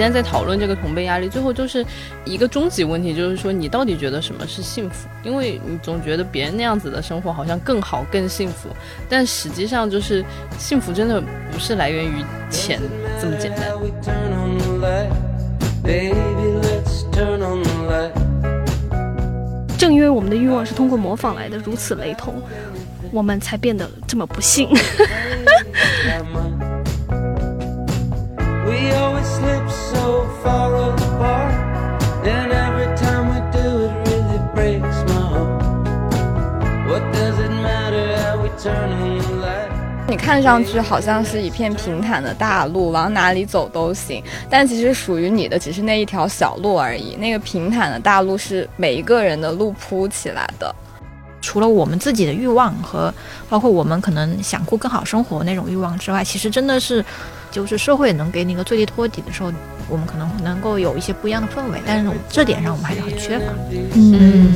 我们今天在讨论这个同辈压力，最后就是一个终极问题，就是说你到底觉得什么是幸福？因为你总觉得别人那样子的生活好像更好、更幸福，但实际上就是幸福真的不是来源于钱这么简单。正因为我们的欲望是通过模仿来的如此雷同，我们才变得这么不幸。你看上去好像是一片平坦的大路，往哪里走都行，但其实属于你的只是那一条小路而已。那个平坦的大路是每一个人的路铺起来的。除了我们自己的欲望和包括我们可能想过更好生活那种欲望之外，其实真的是，就是社会能给你一个最低托底的时候，我们可能能够有一些不一样的氛围。但是这点上我们还是很缺乏。嗯。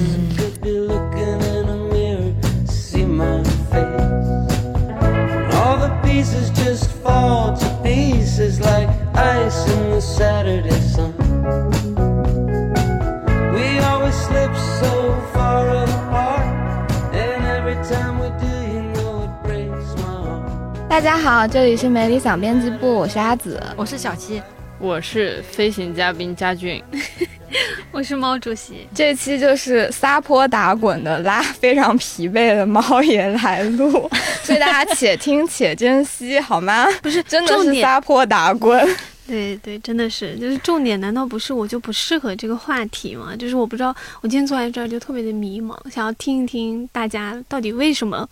大家好，这里是没理想编辑部，我是阿紫，我是小七，我是飞行嘉宾佳俊，我是毛主席。这期就是撒泼打滚的拉非常疲惫的猫爷来录，所以大家且听且珍惜，好吗？不是，真的是撒泼打滚。对对，真的是，就是重点，难道不是我就不适合这个话题吗？就是我不知道，我今天坐在这儿就特别的迷茫，想要听一听大家到底为什么。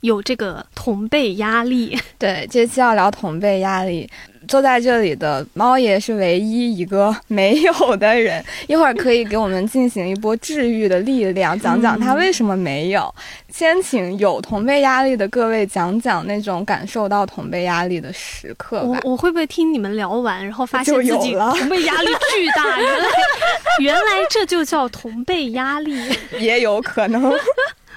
有这个同辈压力，对，这期要聊同辈压力。坐在这里的猫爷是唯一一个没有的人，一会儿可以给我们进行一波治愈的力量，讲讲他为什么没有。先请有同辈压力的各位讲讲那种感受到同辈压力的时刻吧。我我会不会听你们聊完，然后发现自己同辈压力巨大？原来 原来这就叫同辈压力，也有可能。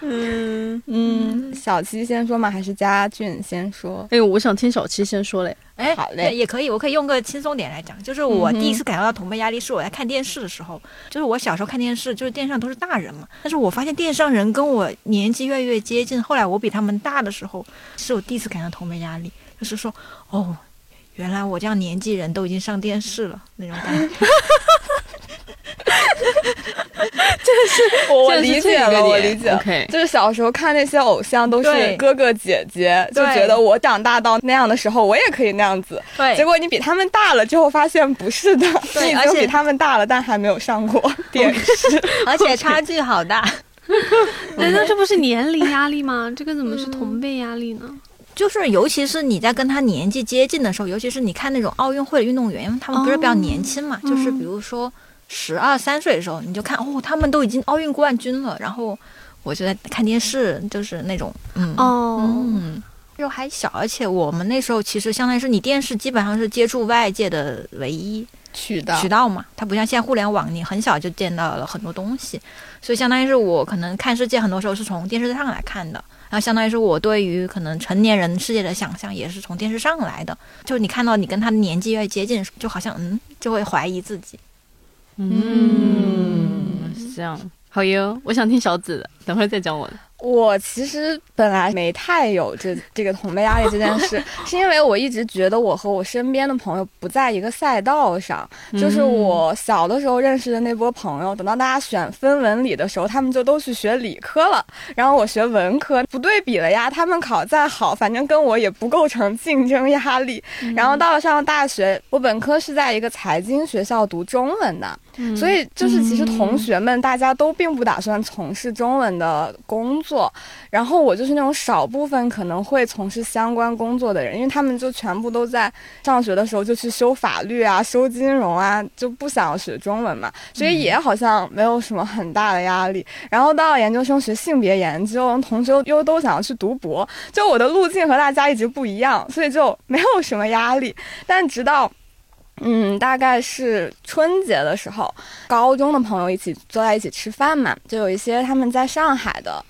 嗯嗯，小七先说嘛？还是佳俊先说？哎，我想听小七先说嘞。哎，好嘞，也可以，我可以用个轻松点来讲。就是我第一次感受到同辈压力，是我在看电视的时候。就是我小时候看电视，就是电视上都是大人嘛。但是我发现电视上人跟我年纪越来越接近。后来我比他们大的时候，是我第一次感到同辈压力。就是说，哦，原来我这样年纪人都已经上电视了那种感觉。就是我理解了，我理解。就是小时候看那些偶像都是哥哥姐姐，就觉得我长大到那样的时候，我也可以那样子。对，结果你比他们大了之后，发现不是的。对，而且比他们大了，但还没有上过 电视，而且差距好大。难道这不是年龄压力吗？这个怎么是同辈压力呢？就是，尤其是你在跟他年纪接近的时候，尤其是你看那种奥运会的运动员，因为他们不是比较年轻嘛，就是比如说。十二三岁的时候，你就看哦，他们都已经奥运冠军了。然后我就在看电视，就是那种，嗯哦，嗯，又还小，而且我们那时候其实相当于是你电视基本上是接触外界的唯一渠道渠道嘛。它不像现在互联网，你很小就见到了很多东西，所以相当于是我可能看世界很多时候是从电视上来看的。然后相当于是我对于可能成年人世界的想象也是从电视上来的。就你看到你跟他的年纪越接近，就好像嗯，就会怀疑自己。嗯，是这样，好哟，我想听小紫的，等会儿再讲我的。我其实本来没太有这这个同辈压力这件事，是因为我一直觉得我和我身边的朋友不在一个赛道上。就是我小的时候认识的那波朋友，等到大家选分文理的时候，他们就都去学理科了，然后我学文科，不对比了呀。他们考再好，反正跟我也不构成竞争压力。然后到了上大学，我本科是在一个财经学校读中文的，所以就是其实同学们大家都并不打算从事中文的工。作，然后我就是那种少部分可能会从事相关工作的人，因为他们就全部都在上学的时候就去修法律啊、修金融啊，就不想学中文嘛，所以也好像没有什么很大的压力。然后到了研究生学性别研究，同学又都想要去读博，就我的路径和大家一直不一样，所以就没有什么压力。但直到，嗯，大概是春节的时候，高中的朋友一起坐在一起吃饭嘛，就有一些他们在上海的。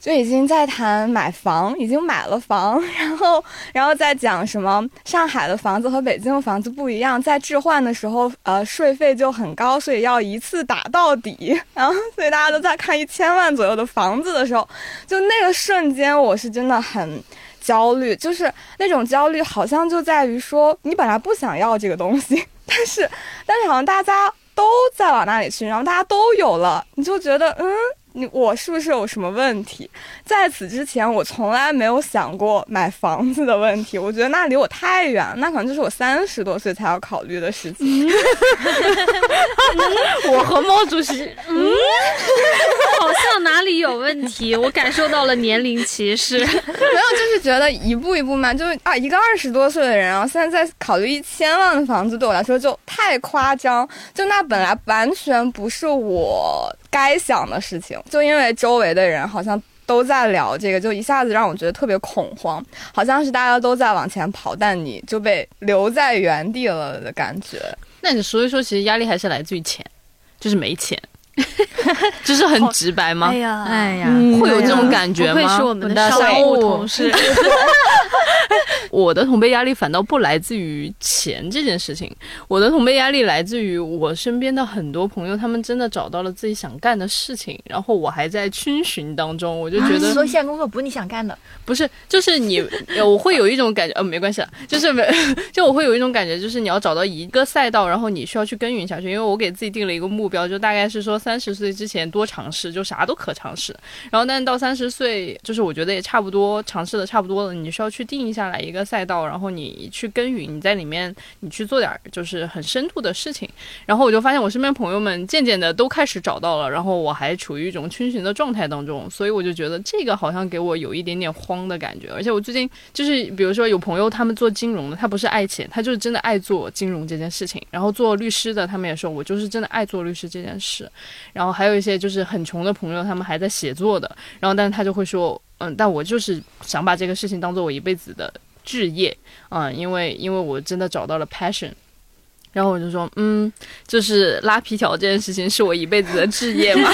就已经在谈买房，已经买了房，然后，然后再讲什么上海的房子和北京的房子不一样，在置换的时候，呃，税费就很高，所以要一次打到底。然后，所以大家都在看一千万左右的房子的时候，就那个瞬间，我是真的很焦虑，就是那种焦虑，好像就在于说，你本来不想要这个东西，但是，但是好像大家。都在往那里去，然后大家都有了，你就觉得，嗯，你我是不是有什么问题？在此之前，我从来没有想过买房子的问题，我觉得那离我太远，那可能就是我三十多岁才要考虑的事情。我和毛主席，嗯，好像哪里有问题，我感受到了年龄歧视。没有，就是觉得一步一步慢，就是啊，一个二十多岁的人啊，现在在考虑一千万的房子，对我来说就太夸张。就那本来完全不是我该想的事情，就因为周围的人好像都在聊这个，就一下子让我觉得特别恐慌，好像是大家都在往前跑，但你就被留在原地了的感觉。那你所以说，其实压力还是来自于钱，就是没钱，就是很直白吗？哎呀，哎呀，会有这种感觉吗？会是我们的商务同事。我的同辈压力反倒不来自于钱这件事情，我的同辈压力来自于我身边的很多朋友，他们真的找到了自己想干的事情，然后我还在逡巡当中，我就觉得说现在工作不是你想干的，不是，就是你，我会有一种感觉，呃，没关系了，就是没，就我会有一种感觉，就是你要找到一个赛道，然后你需要去耕耘下去，因为我给自己定了一个目标，就大概是说三三十岁之前多尝试，就啥都可尝试，然后但是到三十岁，就是我觉得也差不多尝试的差不多了，你需要去定下来一个。赛道，然后你去耕耘，你在里面，你去做点就是很深度的事情。然后我就发现，我身边朋友们渐渐的都开始找到了，然后我还处于一种逡巡的状态当中，所以我就觉得这个好像给我有一点点慌的感觉。而且我最近就是，比如说有朋友他们做金融的，他不是爱钱，他就是真的爱做金融这件事情。然后做律师的，他们也说我就是真的爱做律师这件事。然后还有一些就是很穷的朋友，他们还在写作的，然后但是他就会说，嗯，但我就是想把这个事情当做我一辈子的。置业，嗯，因为因为我真的找到了 passion，然后我就说，嗯，就是拉皮条这件事情是我一辈子的置业嘛，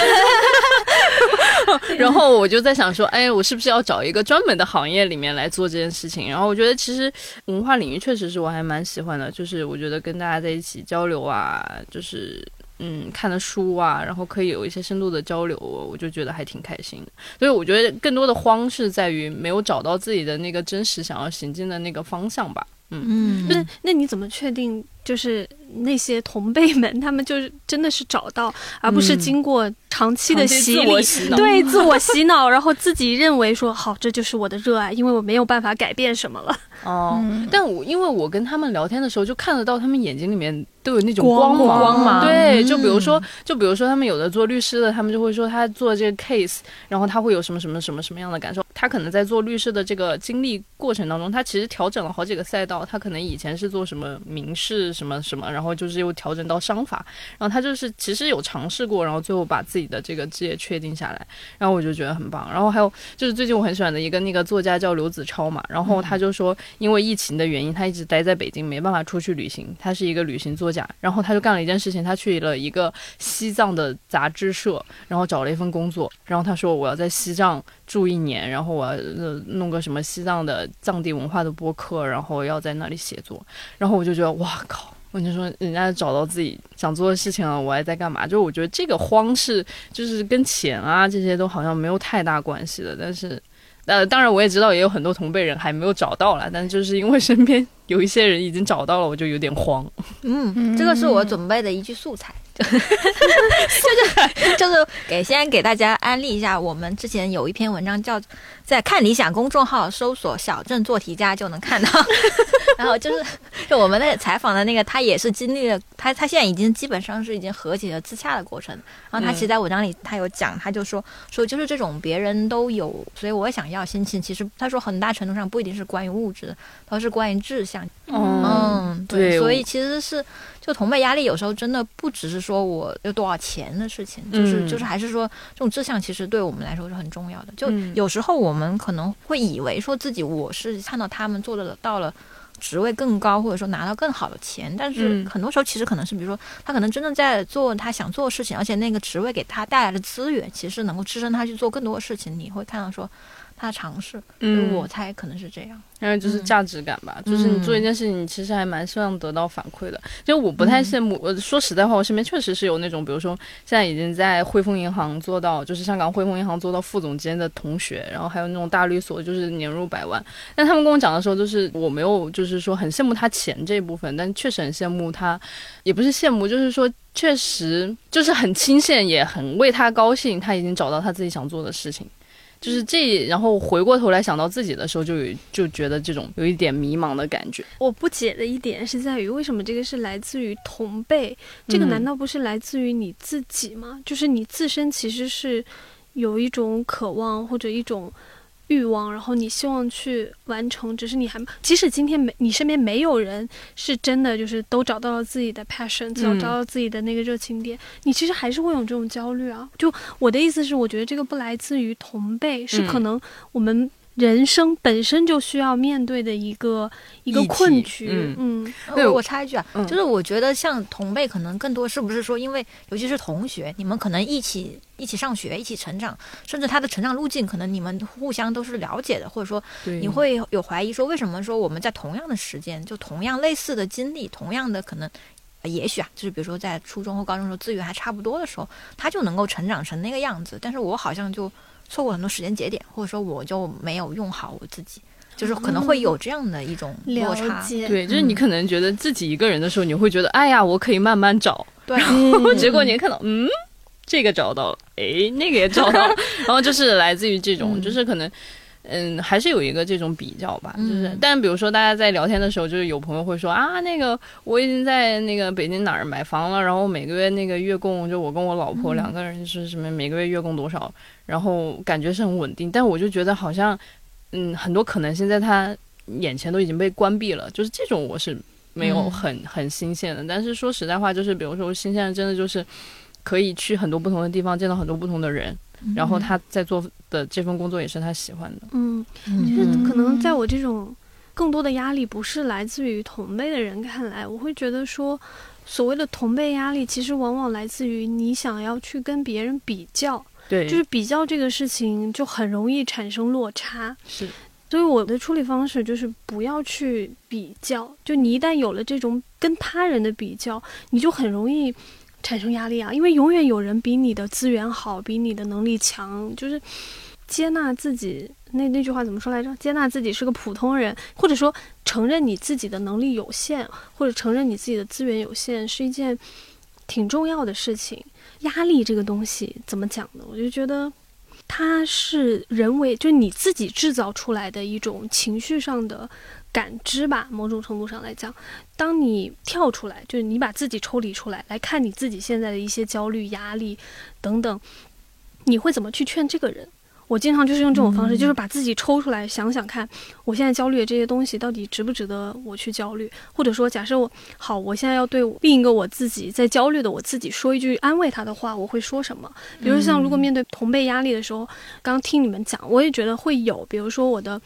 然后我就在想说，哎，我是不是要找一个专门的行业里面来做这件事情？然后我觉得其实文化领域确实是我还蛮喜欢的，就是我觉得跟大家在一起交流啊，就是。嗯，看的书啊，然后可以有一些深度的交流，我就觉得还挺开心的。所以我觉得更多的慌是在于没有找到自己的那个真实想要行进的那个方向吧。嗯，那那你怎么确定就是那些同辈们他们就是真的是找到，而不是经过长期的洗礼，对自我洗脑，然后自己认为说好这就是我的热爱，因为我没有办法改变什么了。哦，但我因为我跟他们聊天的时候就看得到他们眼睛里面。都有那种光芒，对，就比如说，就比如说，他们有的做律师的，他们就会说他做这个 case，然后他会有什么什么什么什么样的感受？他可能在做律师的这个经历过程当中，他其实调整了好几个赛道。他可能以前是做什么民事什么什么，然后就是又调整到商法，然后他就是其实有尝试过，然后最后把自己的这个职业确定下来。然后我就觉得很棒。然后还有就是最近我很喜欢的一个那个作家叫刘子超嘛，然后他就说因为疫情的原因，他一直待在北京，没办法出去旅行。他是一个旅行作家。然后他就干了一件事情，他去了一个西藏的杂志社，然后找了一份工作。然后他说：“我要在西藏住一年，然后我要弄个什么西藏的藏地文化的播客，然后要在那里写作。”然后我就觉得，哇靠！我就说，人家找到自己想做的事情了，我还在干嘛？就我觉得这个慌是，就是跟钱啊这些都好像没有太大关系的。但是，呃，当然我也知道，也有很多同辈人还没有找到了，但就是因为身边。有一些人已经找到了，我就有点慌。嗯，这个是我准备的一句素材，就是就是给先给大家安利一下，我们之前有一篇文章叫在看理想公众号搜索“小镇做题家”就能看到。然后就是就我们那采访的那个，他也是经历了他他现在已经基本上是已经和解了自洽的过程。然后他其实，在文章里他有讲，他就说说就是这种别人都有，所以我想要心情，其实他说很大程度上不一定是关于物质的，而是关于志向。嗯，对，所以其实是就同辈压力，有时候真的不只是说我有多少钱的事情，就是就是还是说这种志向，其实对我们来说是很重要的。就有时候我们可能会以为说自己我是看到他们做的到了职位更高，或者说拿到更好的钱。但是嗯很多时候其实可能是，比如说他可能真正在做他想做的事情，而且那个职位给他带来的资源，其实能够支撑他去做更多的事情。你会看到说他的尝试，嗯，我猜可能是这样。还有就是价值感吧，就是你做一件事情，你其实还蛮希望得到反馈的。就我不太羡慕，我说实在话，我身边确实是有那种，比如说现在已经在汇丰银行做到，就是香港汇丰银行做到副总监的同学，然后还有那种大律所，就是年入百万。但他们跟我讲的时候，就是我没有，就是说很羡慕他钱这一部分，但确实很羡慕他，也不是羡慕，就是说确实就是很钦羡，也很为他高兴，他已经找到他自己想做的事情。就是这，然后回过头来想到自己的时候，就有就觉得这种有一点迷茫的感觉。我不解的一点是在于，为什么这个是来自于同辈？这个嗯难道不是来自于你自己吗？就是你自身其实是有一种渴望或者一种欲望，然后你希望去完成，只是你还即使今天没你身边没有人是真的就是都找到了自己的 passion，找到自己的那个热情点，你其实还是会有这种焦虑啊。就我的意思是，我觉得这个不来自于同辈，是嗯可能我们。人生本身就需要面对的一个一个困局，嗯。嗯。对我我插一句啊，嗯。就是我觉得像同辈，可能更多是不是说，因为尤其是同学，你们可能一起一起上学，一起成长，甚至他的成长路径，可能你们互相都是了解的，或者说你会有怀疑说，为什么说我们在同样的时间，就同样类似的经历，同样的可能。呃也许啊，就是比如说在初中或高中的时候资源还差不多的时候，他就能够成长成那个样子，但是我好像就错过很多时间节点，或者说我就没有用好我自己，就是可能会有这样的一种落了差。解，对，就是你可能觉得自己一个人的时候，你会觉得，哎呀，我可以慢慢找，对，结果你看到，嗯，这个找到了，哎，那个也找到了，然后就是来自于这种，嗯。就是可能。嗯，还是有一个这种比较吧，就是，嗯但比如说大家在聊天的时候，就是有朋友会说啊，那个我已经在那个北京哪儿买房了，然后每个月那个月供，就我跟我老婆嗯。两个人是什么每个月月供多少，然后感觉是很稳定，但我就觉得好像，嗯，很多可能性在他眼前都已经被关闭了，就是这种我是没有嗯。很、很新鲜的，但是说实在话，就是比如说新鲜的真的就是可以去很多不同的地方，见到很多不同的人，然后他在做的这份工作也是他喜欢的。嗯，嗯。就是可能在我这种更多的压力不是来自于同辈的人看来，我会觉得说，所谓的同辈压力，其实往往来自于你想要去跟别人比较，对，就是比较这个事情就很容易产生落差。是。所以我的处理方式就是不要去比较，就你一旦有了这种跟他人的比较，你就很容易产生压力啊，因为永远有人比你的资源好，比你的能力强，就是接纳自己。那那句话怎么说来着？接纳自己是个普通人，或者说承认你自己的能力有限，或者承认你自己的资源有限，是一件挺重要的事情。压力这个东西怎么讲呢？我就觉得它是人为，就你自己制造出来的一种情绪上的感知吧。某种程度上来讲，当你跳出来，就是你把自己抽离出来，来看你自己现在的一些焦虑、压力等等，你会怎么去劝这个人？我经常就是用这种方式，就是把自己抽出来想想看，我现在焦虑的这些东西到底值不值得我去焦虑？或者说，假设我好，我现在要对另一个我自己在焦虑的我自己说一句安慰他的话，我会说什么？比如像如果面对同辈压力的时候，刚刚听你们讲，我也觉得会有，比如说我的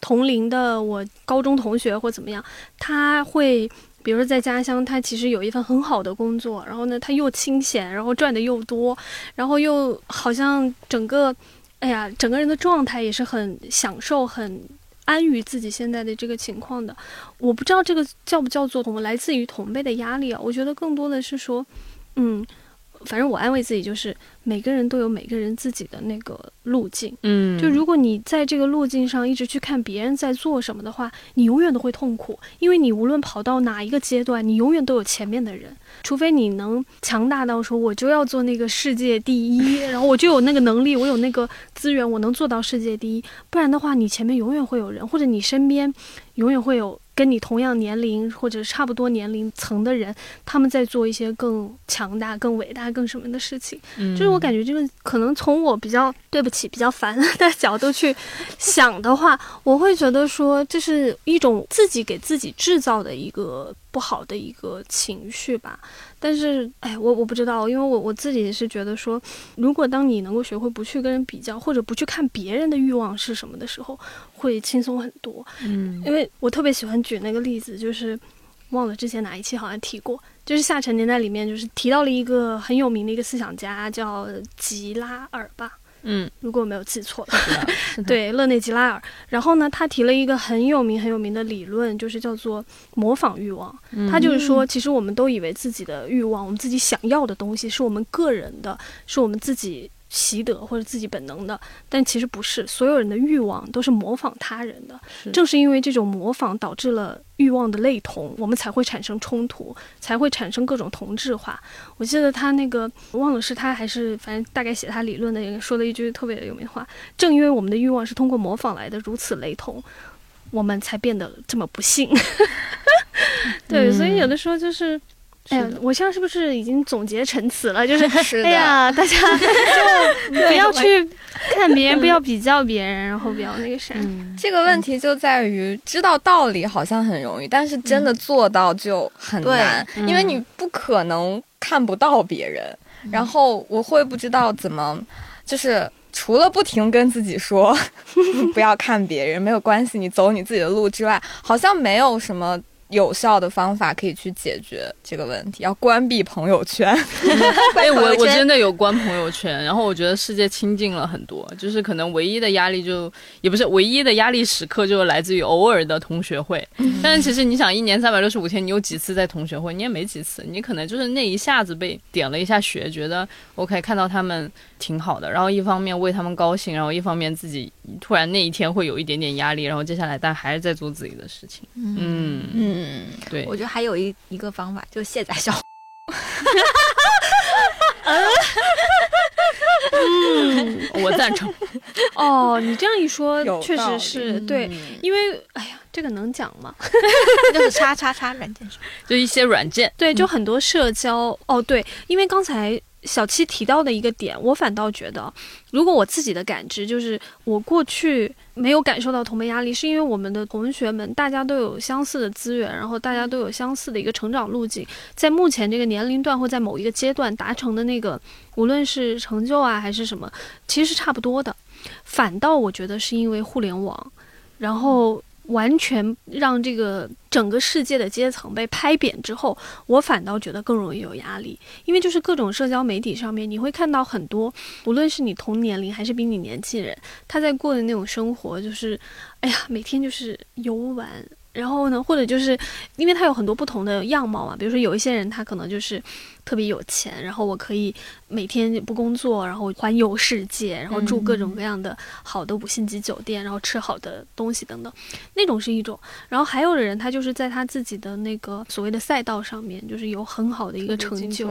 同龄的我高中同学或怎么样，他会。比如说在家乡，他其实有一份很好的工作，然后呢，他又清闲，然后赚的又多，然后又好像整个，哎呀，整个人的状态也是很享受、很安于自己现在的这个情况的。我不知道这个叫不叫做同来自于同辈的压力啊？我觉得更多的是说，嗯，反正我安慰自己就是每个人都有每个人自己的那个路径。嗯，就如果你在这个路径上一直去看别人在做什么的话，你永远都会痛苦，因为你无论跑到哪一个阶段，你永远都有前面的人。除非你能强大到说我就要做那个世界第一，然后我就有那个能力，我有那个资源，我能做到世界第一。不然的话，你前面永远会有人，或者你身边永远会有跟你同样年龄或者差不多年龄层的人，他们在做一些更强大、更伟大、更什么的事情。嗯就是我感觉这个可能从我比较对不起、比较烦 的角度去想的话，我会觉得说这是一种自己给自己制造的一个不好的一个情绪吧。但是，哎，我我不知道，因为我我自己是觉得说，如果当你能够学会不去跟人比较，或者不去看别人的欲望是什么的时候，会轻松很多。嗯，因为我特别喜欢举那个例子，就是忘了之前哪一期好像提过，就是下沉年代里面就是提到了一个很有名的一个思想家叫吉拉尔吧。嗯，如果我没有记错的是的，是的，对，勒内吉拉尔。然后呢，他提了一个很有名、很有名的理论，就是叫做模仿欲望。嗯他就是说，其实我们都以为自己的欲望，我们自己想要的东西，是我们个人的，是我们自己习得或者自己本能的，但其实不是。所有人的欲望都是模仿他人的。是正是因为这种模仿导致了欲望的类同，我们才会产生冲突，才会产生各种同质化。我记得他那个忘了是他还是反正大概写他理论的人说了一句特别有名的话：正因为我们的欲望是通过模仿来的如此雷同，我们才变得这么不幸。对，所以有的时候就是。哎我现在是不是已经总结成词了？就是 是的哎呀，大家 就不要去 看别人，不要比较别人，然后不要那个啥。嗯，这个问题就在于知道道理好像很容易，但是真的做到就很难，对因为你不可能看不到别人。然后我会不知道怎么，就是除了不停跟自己说不要看别人，没有关系，你走你自己的路之外，好像没有什么。有效的方法可以去解决这个问题，要关闭朋友圈。哎，我我真的有关朋友圈，然后我觉得世界清静了很多，就是可能唯一的压力就也不是唯一的压力时刻，就来自于偶尔的同学会。但是其实你想，一年三百六十五天，你有几次在同学会？你也没几次，你可能就是那一下子被点了一下穴，觉得 OK，看到他们挺好的，然后一方面为他们高兴，然后一方面自己突然那一天会有一点点压力，然后接下来但还是在做自己的事情。嗯，嗯，对。我，觉得还有一一个方法，就是卸载小。嗯我赞成。哦，你这样一说，确实是对，因为哎呀，这个能讲吗？就是叉叉叉软件上。就一些软件，对，就很多社交。哦，对，因为刚才小七提到的一个点，我反倒觉得，如果我自己的感知就是，我过去没有感受到同辈压力，是因为我们的同学们大家都有相似的资源，然后大家都有相似的一个成长路径，在目前这个年龄段或在某一个阶段达成的那个，无论是成就啊还是什么，其实是差不多的。反倒我觉得是因为互联网，然后完全让这个整个世界的阶层被拍扁之后，我反倒觉得更容易有压力，因为就是各种社交媒体上面，你会看到很多，无论是你同年龄还是比你年轻人，他在过的那种生活，就是，哎呀，每天就是游玩。然后呢，或者就是因为他有很多不同的样貌嘛，比如说有一些人他可能就是特别有钱，然后我可以每天不工作，然后环游世界，然后住各种各样的好的五星级酒店，然后吃好的东西等等，那种是一种。然后还有的人他就是在他自己的那个所谓的赛道上面，就是有很好的一个成就，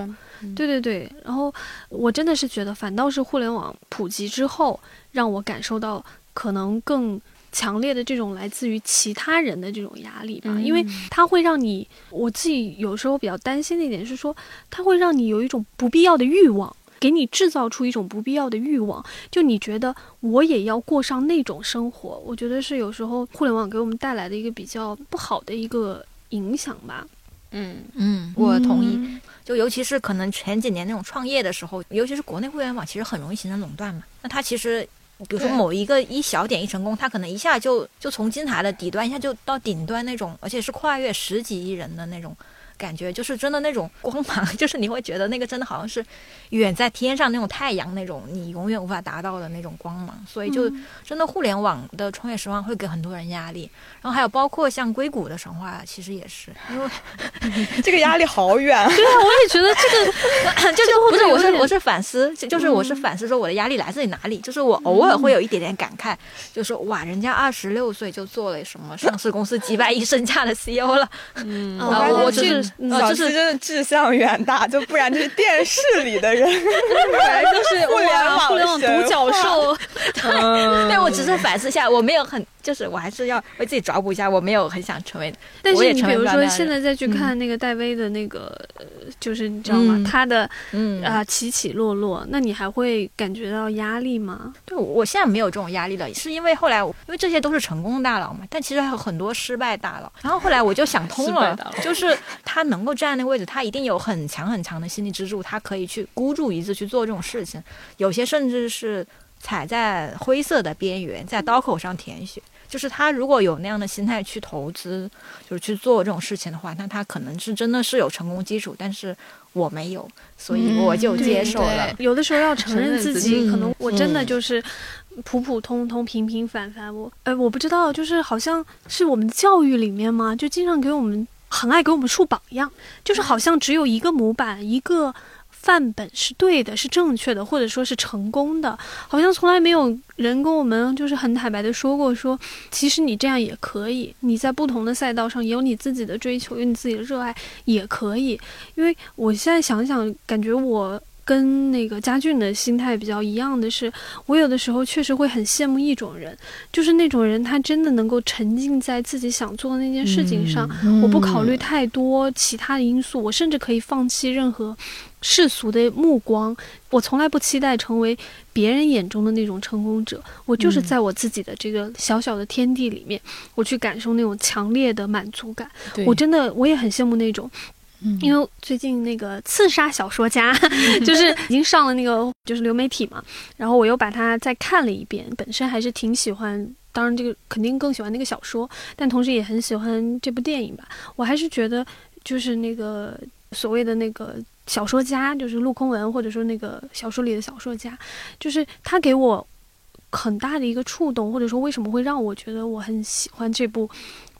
对对对，然后我真的是觉得，反倒是互联网普及之后，让我感受到可能更强烈的这种来自于其他人的这种压力吧，因为它会让你，我自己有时候比较担心的一点是说，它会让你有一种不必要的欲望。给你制造出一种不必要的欲望，就你觉得我也要过上那种生活，我觉得是有时候互联网给我们带来的一个比较不好的一个影响吧。嗯，嗯，我同意。嗯就尤其是可能前几年那种创业的时候，尤其是国内互联网，其实很容易形成垄断嘛。那它其实，比如说某一个一小点一成功，他可能一下就就从金字塔的底端一下就到顶端那种，而且是跨越十几亿人的那种感觉，就是真的那种光芒，就是你会觉得那个真的好像是远在天上那种太阳那种，你永远无法达到的那种光芒。所以就嗯真的互联网的创业实话会给很多人压力。然后还有包括像硅谷的神话，其实也是因为。这个压力好远。对啊，我也觉得这个就是不是我是我是反思，就就是我是嗯反思说我的压力来自于哪里，就是我偶尔会有一点点感慨，就说哇，人家二十六岁就做了什么上市公司几百亿身价的 CEO 了，嗯，啊我我就就是是嗯就是真的志向远大，就不然就是电视里的人，就是互联网哇互联网独角话。兽，对我只是反思一下，我没有很就是我还是要为自己找补一下，我没有很想成为，但是你比如说现在再去看那个戴薇的那个呃就是你知道吗？嗯他的嗯啊、起起落落，那你还会感觉到压力吗？对，我现在没有这种压力了，是因为后来我因为这些都是成功大佬嘛，但其实还有很多失败大佬。然后后来我就想通了就是他能够站在那个位置，他一定有很强很强的心理支柱，他可以去孤注一掷去做这种事情。有些甚至是踩在灰色的边缘，在刀口上舔血。就是他如果有那样的心态去投资，就是去做这种事情的话，那他可能是真的是有成功基础，但是我没有，所以我就接受了。有的时候要承认自己，可能我真的嗯就是普普通通、平平凡凡。我呃，我不知道，就是好像是我们教育里面嘛，就经常给我们很爱给我们树榜样，就是好像只有一个模板，一个。范本是对的，是正确的，或者说是成功的，好像从来没有人跟我们就是很坦白的说过说，其实你这样也可以，你在不同的赛道上有你自己的追求，有你自己的热爱也可以。因为我现在想想，感觉我跟那个家俊的心态比较一样的是，我有的时候确实会很羡慕一种人，就是那种人他真的能够沉浸在自己想做的那件事情上，我不考虑太多其他的因素，我甚至可以放弃任何世俗的目光。我从来不期待成为别人眼中的那种成功者，我就是在我自己的这个小小的天地里面，我去感受那种强烈的满足感。我真的我也很羡慕那种。嗯因为最近那个刺杀小说家，就是已经上了那个就是流媒体嘛，然后我又把它再看了一遍，本身还是挺喜欢，当然这个肯定更喜欢那个小说，但同时也很喜欢这部电影吧。我还是觉得就是那个所谓的那个小说家，就是陆空文或者说那个小说里的小说家，就是他给我很大的一个触动，或者说为什么会让我觉得我很喜欢这部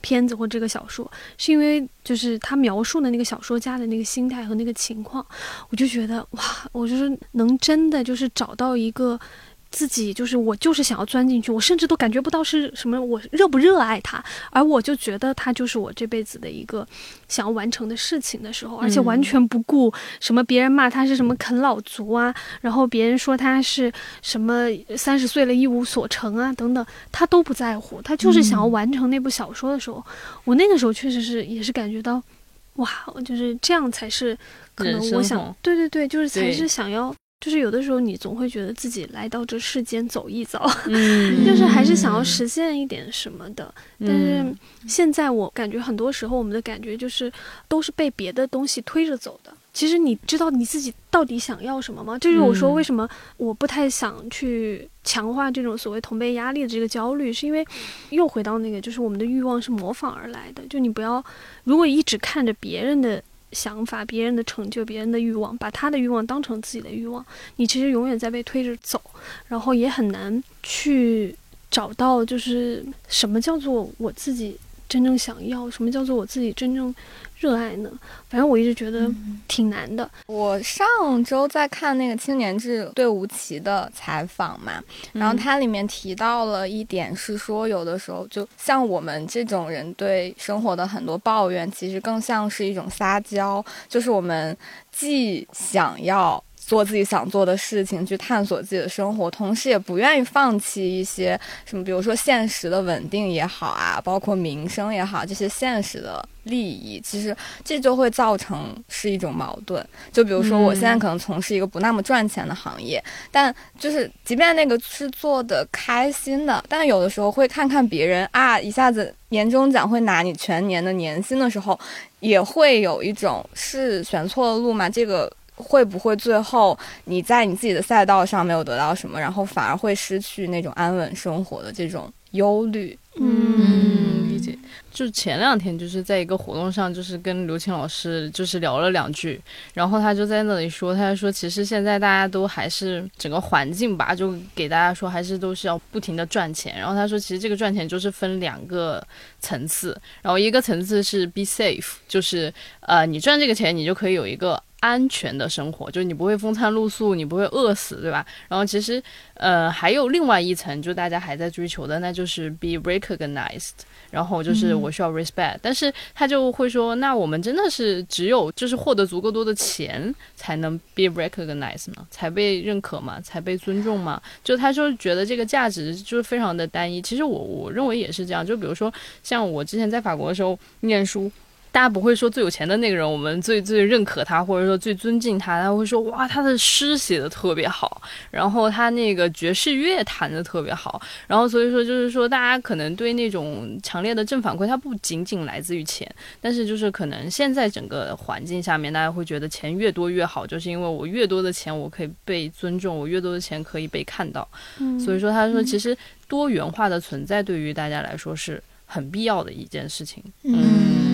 片子或这个小说，是因为就是他描述的那个小说家的那个心态和那个情况，我就觉得哇，我就是能真的就是找到一个。自己就是我，就是想要钻进去，我甚至都感觉不到是什么，我热不热爱它，而我就觉得它就是我这辈子的一个想要完成的事情的时候，而且完全不顾什么别人骂他是什么啃老族啊，然后别人说他是什么三十岁了一无所成啊等等，他都不在乎，他就是想要完成那部小说的时候，我那个时候确实是也是感觉到，哇，就是这样才是可能我想，对对对，就是才是想要。就是有的时候，你总会觉得自己来到这世间走一遭，嗯 就是还是想要实现一点什么的。但是嗯现在我感觉很多时候，我们的感觉就是都是被别的东西推着走的。其实你知道你自己到底想要什么吗？这就是我说嗯为什么我不太想去强化这种所谓同辈压力的这个焦虑，是因为又回到那个，就是我们的欲望是模仿而来的。就你不要，如果一直看着别人的想法、别人的成就、别人的欲望，把他的欲望当成自己的欲望，你其实永远在被推着走，然后也很难去找到就是什么叫做我自己真正想要，什么叫做我自己真正热爱呢？反正我一直觉得挺难的。我上周在看那个青年志对吴奇的采访嘛，然后它里面提到了一点是说，有的时候就像我们这种人对生活的很多抱怨，其实更像是一种撒娇，就是我们既想要。做自己想做的事情，去探索自己的生活，同时也不愿意放弃一些什么，比如说现实的稳定也好啊，包括民生也好，这些现实的利益，其实这就会造成是一种矛盾。就比如说，我现在可能从事一个不那么赚钱的行业，但就是即便那个是做的开心的，但有的时候会看看别人啊，一下子年终奖会拿你全年的年薪的时候，也会有一种是选错了路嘛？这个。会不会最后你在你自己的赛道上没有得到什么，然后反而会失去那种安稳生活的这种忧虑？嗯，理解。就前两天就是在一个活动上，就是跟刘青老师就是聊了两句，然后他就在那里说，他说其实现在大家都还是整个环境吧，就给大家说还是都是要不停的赚钱。然后他说其实这个赚钱就是分两个层次，然后一个层次是 be safe，就是呃你赚这个钱你就可以有一个。安全的生活，就是你不会风餐露宿，你不会饿死，对吧？然后其实，呃，还有另外一层，就大家还在追求的，那就是 be recognized。然后就是我需要 respect，、但是他就会说，那我们真的是只有就是获得足够多的钱才能 be recognized 吗？才被认可吗？才被尊重吗？就他就觉得这个价值就是非常的单一。其实我我认为也是这样。就比如说像我之前在法国的时候念书。大家不会说最有钱的那个人，我们最最认可他，或者说最尊敬他，他会说哇，他的诗写的特别好，然后他那个爵士乐弹的特别好，然后所以说就是说，大家可能对那种强烈的正反馈，它不仅仅来自于钱，但是就是可能现在整个环境下面，大家会觉得钱越多越好，就是因为我越多的钱，我可以被尊重，我越多的钱可以被看到，所以说他说其实多元化的存在对于大家来说是很必要的一件事情，嗯。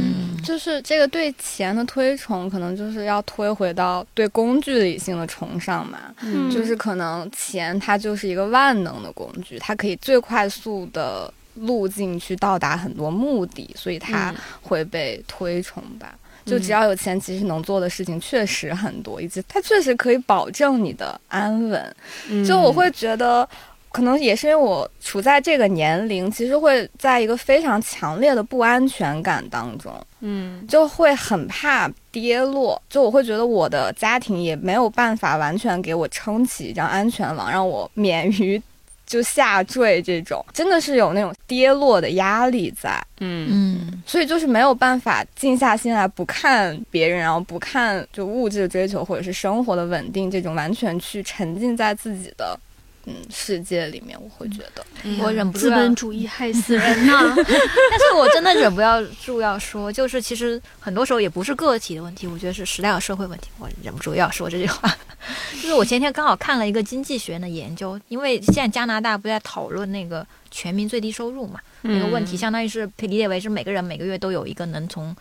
就是这个对钱的推崇，可能就是要推回到对工具理性的崇尚嘛。嗯就是可能钱它就是一个万能的工具，它可以最快速的路径去到达很多目的，所以它嗯会被推崇吧。就只要有钱，其实能做的事情确实很多，以及它确实可以保证你的安稳。嗯就我会觉得，可能也是因为我处在这个年龄，其实会在一个非常强烈的不安全感当中，嗯就会很怕跌落。就我会觉得我的家庭也没有办法完全给我撑起一张安全网，让我免于就下坠这种，真的是有那种跌落的压力在。嗯嗯所以就是没有办法静下心来，不看别人，然后不看就物质的追求或者是生活的稳定这种，完全去沉浸在自己的嗯世界里面。我会觉得，我忍不住要资本主义害死人呐！但是我真的忍不住要说，就是其实很多时候也不是个体的问题，我觉得是时代和社会问题。我忍不住要说这句话，就是我前天刚好看了一个经济学的研究，因为现在加拿大不在讨论那个全民最低收入嘛，那个问题相当于是可以理解为是每个人每个月都有一个能从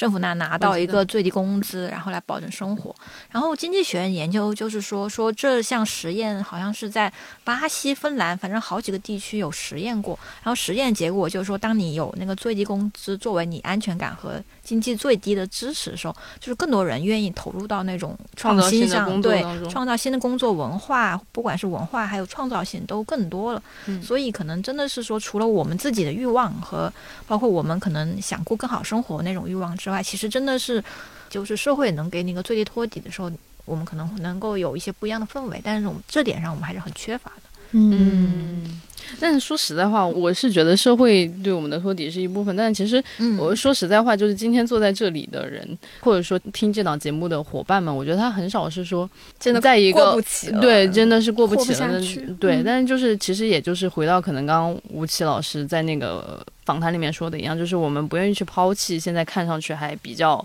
政府那拿到一个最低工资，然后来保证生活。然后经济学研究就是说，说这项实验好像是在巴西、芬兰，反正好几个地区有实验过。然后实验结果就是说，当你有那个最低工资作为你安全感和经济最低的支持的时候，就是更多人愿意投入到那种创新上，对创造新的工作文化，不管是文化还有创造性都更多了。嗯所以可能真的是说，除了我们自己的欲望和包括我们可能想过更好生活那种欲望之外，其实真的是就是社会能给你一个最低托底的时候，我们可能能够有一些不一样的氛围，但是我们这点上我们还是很缺乏的。嗯，但是说实在话，我是觉得社会对我们的托底是一部分，但其实嗯。我说实在话，就是今天坐在这里的人，或者说听这档节目的伙伴们，我觉得他很少是说真的在一个对，真的是过不起了对，嗯。但是就是其实也就是回到可能刚刚吴奇老师在那个访谈里面说的一样，就是我们不愿意去抛弃现在看上去还比较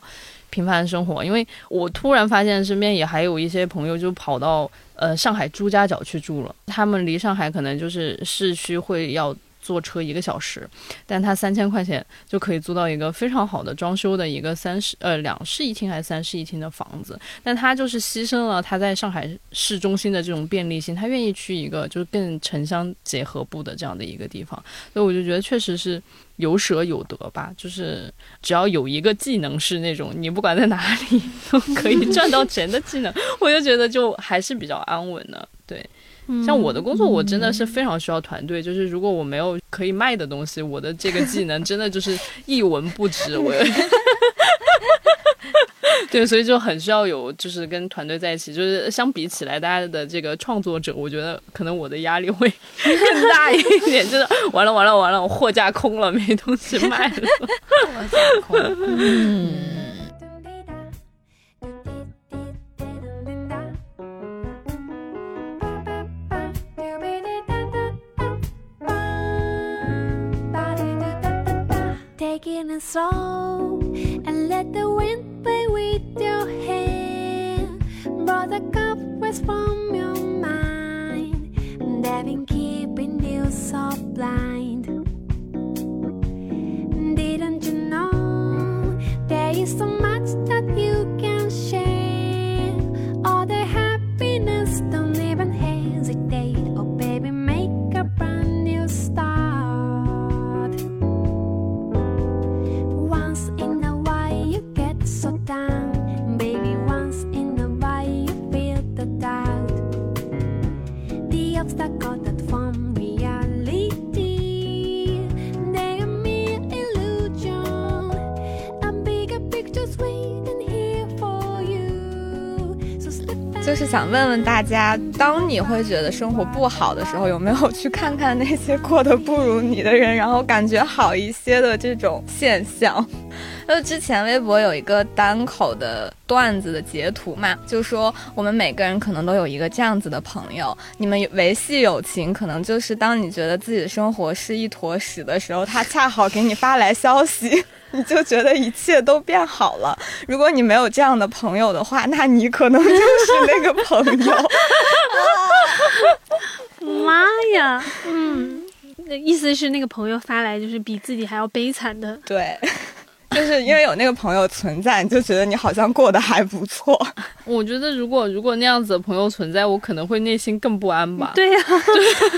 平凡的生活，因为我突然发现身边也还有一些朋友就跑到呃上海朱家角去住了，他们离上海可能就是市区会要。坐车一个小时，但他三千块钱就可以租到一个非常好的装修的一个三室呃两室一厅还是三室一厅的房子，但他就是牺牲了他在上海市中心的这种便利性，他愿意去一个就是更城乡结合部的这样的一个地方，所以我就觉得确实是有舍有得吧，就是只要有一个技能是那种你不管在哪里都可以赚到钱的技能，我就觉得就还是比较安稳的，对。像我的工作，我真的是非常需要团队。就是如果我没有可以卖的东西，我的这个技能真的就是一文不值。我 对，所以就很需要有，就是跟团队在一起。就是相比起来，大家的这个创作者，我觉得可能我的压力会更大一点。真 的完了完了完了，我货架空了，没东西卖了。嗯。Taking it slow and let the wind play with your hair. Brought the cobwebs from your mind, and they've been keeping you so blind. Didn't you know there is so much that you 是想问问大家，当你会觉得生活不好的时候，有没有去看看那些过得不如你的人，然后感觉好一些的这种现象？就之前微博有一个单口的段子的截图嘛，就说我们每个人可能都有一个这样子的朋友，你们维系友情，可能就是当你觉得自己的生活是一坨屎的时候，他恰好给你发来消息。你就觉得一切都变好了。如果你没有这样的朋友的话，那你可能就是那个朋友。妈呀，嗯，那意思是那个朋友发来就是比自己还要悲惨的，对，就是因为有那个朋友存在，你就觉得你好像过得还不错。我觉得如果如果那样子的朋友存在，我可能会内心更不安吧。对呀、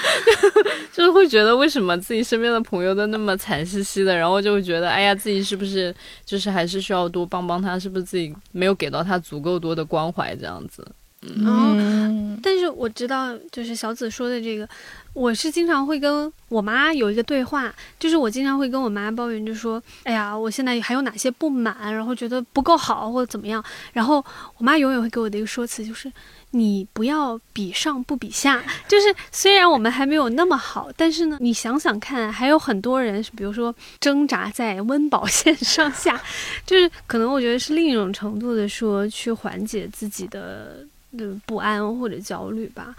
就是会觉得为什么自己身边的朋友都那么惨兮兮的，然后就会觉得，哎呀，自己是不是就是还是需要多帮帮他，是不是自己没有给到他足够多的关怀这样子？嗯，但是我知道，就是小紫说的这个，我是经常会跟我妈有一个对话，就是我经常会跟我妈抱怨，就说，哎呀，我现在还有哪些不满，然后觉得不够好或者怎么样，然后我妈永远会给我的一个说辞就是。你不要比上不比下，就是虽然我们还没有那么好，但是呢，你想想看，还有很多人是，比如说挣扎在温饱线上下，就是可能我觉得是另一种程度的说去缓解自己的的不安或者焦虑吧。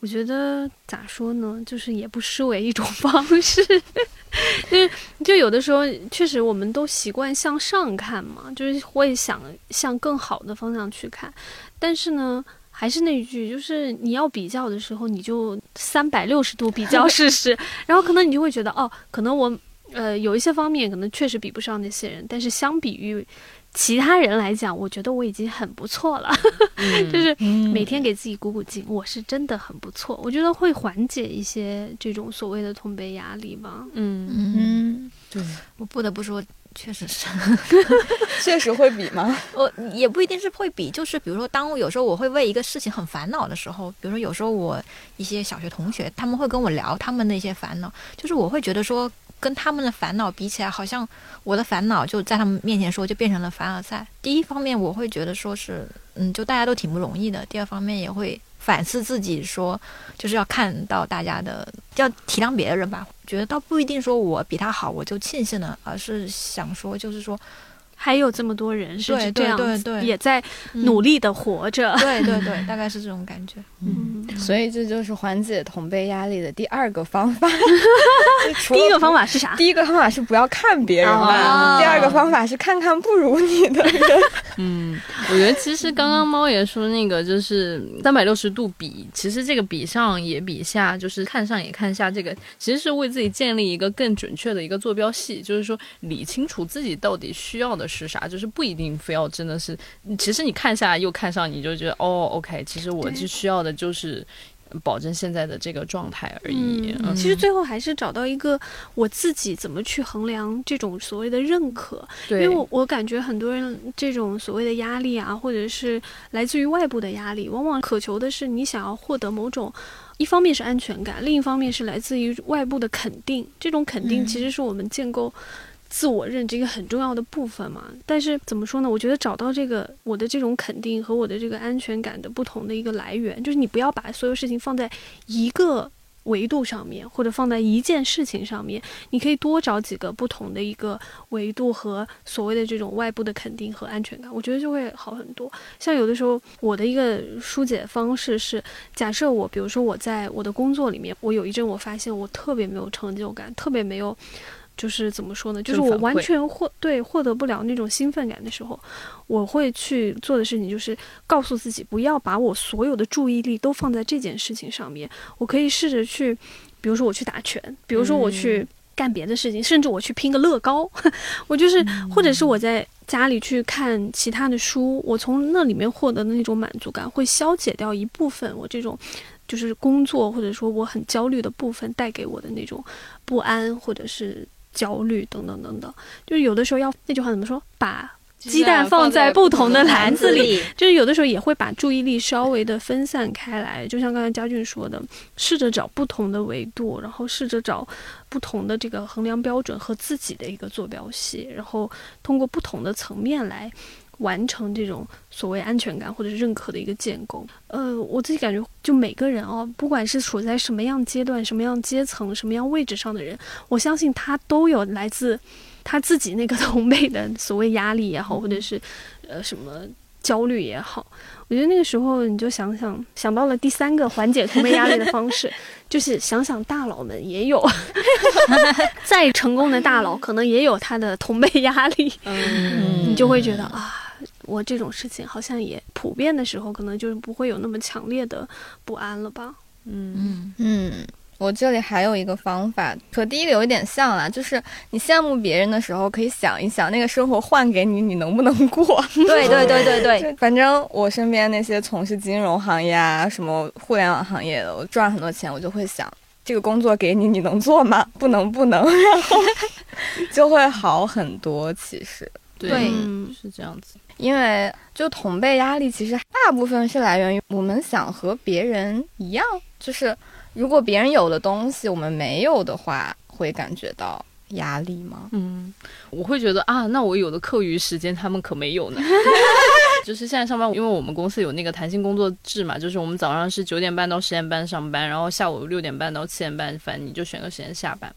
我觉得咋说呢，就是也不失为一种 方式。就是就有的时候，确实我们都习惯向上看嘛，就是会想向更好的方向去看，但是呢。还是那句，就是你要比较的时候，你就三百六十度比较试试，然后可能你就会觉得，哦，可能我呃有一些方面可能确实比不上那些人，但是相比于其他人来讲，我觉得我已经很不错了，就是每天给自己鼓鼓劲，我是真的很不错，我觉得会缓解一些这种所谓的通杯压力吧。嗯，嗯，嗯，对，我不得不说，确实是。确实会比吗？我也不一定是会比，就是比如说，当我有时候我会为一个事情很烦恼的时候，比如说有时候我一些小学同学他们会跟我聊他们的一些烦恼，就是我会觉得说，跟他们的烦恼比起来，好像我的烦恼就在他们面前说就变成了凡尔赛。第一方面，我会觉得说是，嗯，就大家都挺不容易的；第二方面，也会反思自己说，就是要看到大家的，要体谅别人吧。觉得倒不一定说我比他好，我就庆幸了，而是想说，就是说，还有这么多人是这样子，对对对也在嗯努力的活着。对对对，大概是这种感觉。嗯，所以这就是缓解同辈压力的第二个方法。第一个方法是啥？第一个方法是不要看别人嘛，哦第二个方法是看看不如你的人。嗯，我觉得其实刚刚猫爷说那个就是三百六十度比，其实这个比上也比下，就是看上也看下，这个其实是为自己建立一个更准确的一个坐标系，就是说理清楚自己到底需要的是啥，就是不一定非要真的是，其实你看下又看上，你就觉得哦，OK，其实我对就需要的就是保证现在的这个状态而已。嗯，其实最后还是找到一个我自己怎么去衡量这种所谓的认可，因，为我我感觉很多人这种所谓的压力啊，或者是来自于外部的压力，往往渴求的是你想要获得某种。一方面是安全感，另一方面是来自于外部的肯定。这种肯定嗯其实是我们建构自我认知一个很重要的部分嘛。但是怎么说呢？我觉得找到这个我的这种肯定和我的这个安全感的不同的一个来源，就是你不要把所有事情放在一个维度上面，或者放在一件事情上面，你可以多找几个不同的一个维度和所谓的这种外部的肯定和安全感，我觉得就会好很多。像有的时候，我的一个疏解方式是，假设我，比如说我在我的工作里面，我有一阵我发现我特别没有成就感，特别没有。就是怎么说呢？就是我完全获对获得不了那种兴奋感的时候，我会去做的事情就是告诉自己，不要把我所有的注意力都放在这件事情上面。我可以试着去，比如说我去打拳，比如说我去干别的事情，甚至我去拼个乐高。我就是，或者是我在家里去看其他的书，我从那里面获得的那种满足感，会消解掉一部分我这种。就是工作或者说我很焦虑的部分带给我的那种不安或者是焦虑等等等等，就是有的时候要那句话怎么说，把鸡蛋放在不同的篮子里，就是有的时候也会把注意力稍微的分散开来，就像刚才佳俊说的，试着找不同的维度，然后试着找不同的这个衡量标准和自己的一个坐标系，然后通过不同的层面来完成这种所谓安全感或者是认可的一个建构。呃，我自己感觉，就每个人哦，不管是处在什么样阶段、什么样阶层、什么样位置上的人，我相信他都有来自。他自己那个同辈的所谓压力也好，或者是呃什么焦虑也好，我觉得那个时候你就想想想到了第三个缓解同辈压力的方式，就是想想大佬们也有，再成功的大佬可能也有他的同辈压力，嗯你就会觉得啊。我这种事情好像也普遍的时候，可能就是不会有那么强烈的不安了吧？嗯嗯嗯，我这里还有一个方法，和第一个有一点像啦，就是你羡慕别人的时候，可以想一想那个生活换给你，你能不能过？对对对对对，反正我身边那些从事金融行业啊、什么互联网行业的，我赚很多钱，我就会想，这个工作给你，你能做吗？不能，不能，然后就会好很多。其实，对对嗯是这样子。因为就同辈压力，其实大部分是来源于我们想和别人一样，就是如果别人有的东西我们没有的话，会感觉到压力吗？嗯，我会觉得啊，那我有的课余时间他们可没有呢。就是现在上班，因为我们公司有那个弹性工作制嘛，就是我们早上是九点半到十点半上班，然后下午六点半到七点半，反正你就选个时间下班。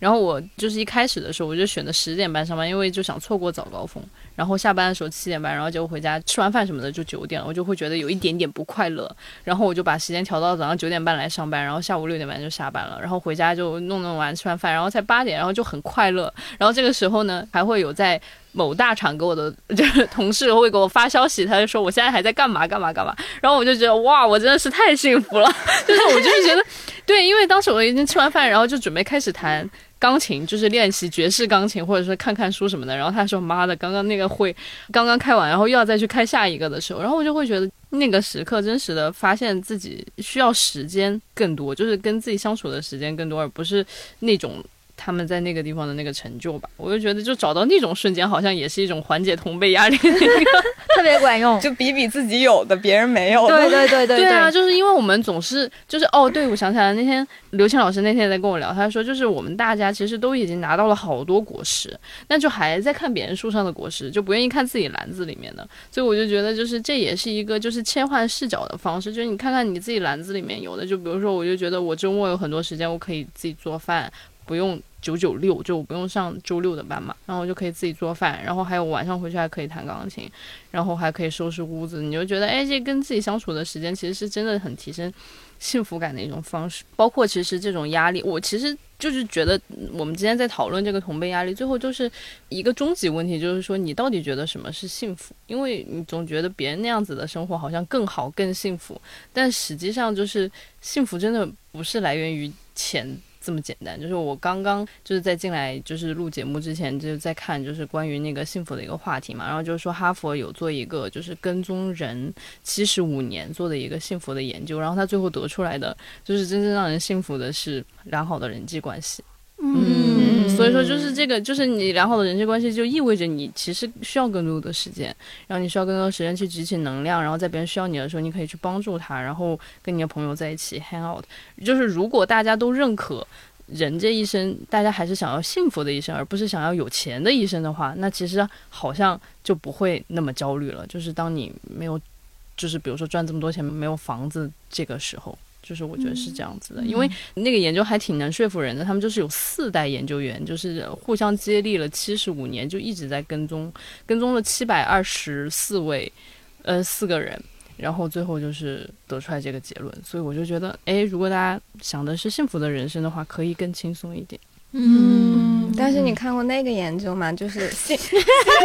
然后我就是一开始的时候，我就选的十点半上班，因为就想错过早高峰。然后下班的时候七点半，然后结果回家吃完饭什么的就九点了，我就会觉得有一点点不快乐。然后我就把时间调到早上九点半来上班，然后下午六点半就下班了，然后回家就弄弄完吃完饭，然后才八点，然后就很快乐。然后这个时候呢，还会有在某大厂给我的就是同事会给我发消息，他就说我现在还在干嘛干嘛干嘛，然后我就觉得哇，我真的是太幸福了，就是我就是觉得，对，因为当时我已经吃完饭，然后就准备开始谈。钢琴就是练习爵士钢琴，或者说看看书什么的。然后他说：“妈的，刚刚那个会刚刚开完，然后又要再去开下一个的时候，然后我就会觉得那个时刻真实的发现自己需要时间更多，就是跟自己相处的时间更多，而不是那种他们在那个地方的那个成就吧。我就觉得，就找到那种瞬间，好像也是一种缓解同辈压力的一个。特别管用。就比比自己有的，别人没有的。对对对对对啊，就是因为我们总是就是哦，对，我想起来，那天刘谦老师那天也在跟我聊，他说就是我们大家其实都已经拿到了好多果实，那就还在看别人树上的果实，就不愿意看自己篮子里面的。所以我就觉得就是这也是一个就是切换视角的方式，就是你看看你自己篮子里面有的，就比如说我就觉得我周末有很多时间，我可以自己做饭，不用。九九六就我不用上周六的班嘛，然后我就可以自己做饭，然后还有晚上回去还可以弹钢琴，然后还可以收拾屋子，你就觉得哎，这跟自己相处的时间其实是真的很提升幸福感的一种方式。包括其实这种压力，我其实就是觉得我们今天在讨论这个同辈压力，最后就是一个终极问题，就是说你到底觉得什么是幸福？因为你总觉得别人那样子的生活好像更好、更幸福，但实际上就是幸福真的不是来源于钱。这么简单，就是我刚刚就是在进来就是录节目之前，就是在看就是关于那个幸福的一个话题嘛，然后就是说哈佛有做一个就是跟踪人七十五年做的一个幸福的研究，然后他最后得出来的就是真正让人幸福的是良好的人际关系。嗯，所以说就是这个，就是你良好的人际关系，就意味着你其实需要更多的时间，然后你需要更多的时间去集起能量，然后在别人需要你的时候，你可以去帮助他，然后跟你的朋友在一起 hang out。就是如果大家都认可人这一生，大家还是想要幸福的一生，而不是想要有钱的一生的话，那其实好像就不会那么焦虑了。就是当你没有，就是比如说赚这么多钱没有房子这个时候。就是我觉得是这样子的，因为那个研究还挺能说服人的。他们就是有四代研究员，就是互相接力了七十五年，就一直在跟踪，跟踪了七百二十四位，呃，四个人，然后最后就是得出来这个结论。所以我就觉得，哎，如果大家想的是幸福的人生的话，可以更轻松一点。嗯，但是你看过那个研究吗？就是 幸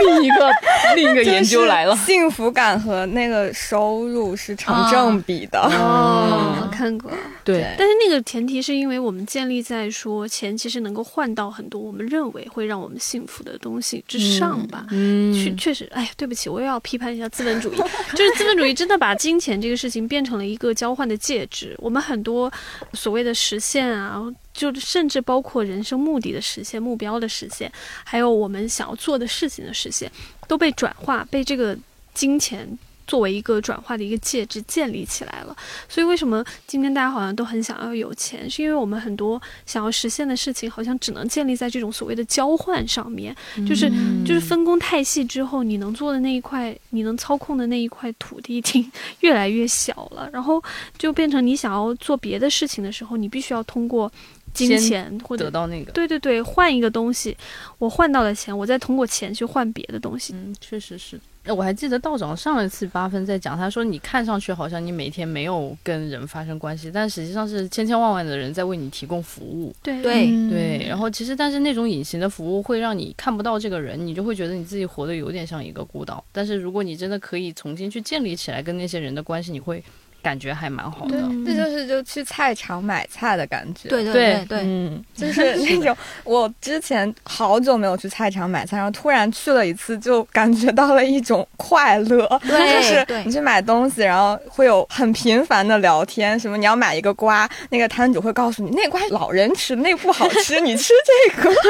另一个另一个研究来了，幸福感和那个收入是成正比的。哦，嗯看过。对，但是那个前提是因为我们建立在说钱其实能够换到很多我们认为会让我们幸福的东西之上吧。嗯确确实，哎呀，对不起，我又要批判一下资本主义。就是资本主义真的把金钱这个事情变成了一个交换的介质。我们很多所谓的实现啊，就甚至包括人生目的的实现、目标的实现，还有我们想要做的事情的实现，都被转化，被这个金钱。作为一个转化的一个介质建立起来了，所以为什么今天大家好像都很想要有钱，是因为我们很多想要实现的事情，好像只能建立在这种所谓的交换上面，就是就是分工太细之后，你能做的那一块，你能操控的那一块土地已经 越来越小了，然后就变成你想要做别的事情的时候，你必须要通过金钱或者得到那个。对对对，换一个东西，我换到了钱，我再通过钱去换别的东西。嗯，确实是。呃我还记得道长上一次八分在讲，他说你看上去好像你每天没有跟人发生关系，但实际上是千千万万的人在为你提供服务。对对对，然后其实但是那种隐形的服务会让你看不到这个人，你就会觉得你自己活得有点像一个孤岛。但是如果你真的可以重新去建立起来跟那些人的关系，你会感觉还蛮好的。嗯这就是就去菜场买菜的感觉。对对对对对，嗯，就是那种我之前好久没有去菜场买菜，然后突然去了一次，就感觉到了一种快乐。对就是你去买东西，然后会有很频繁的聊天，什么你要买一个瓜，那个摊主会告诉你那瓜老人吃，那不好吃，你吃这个。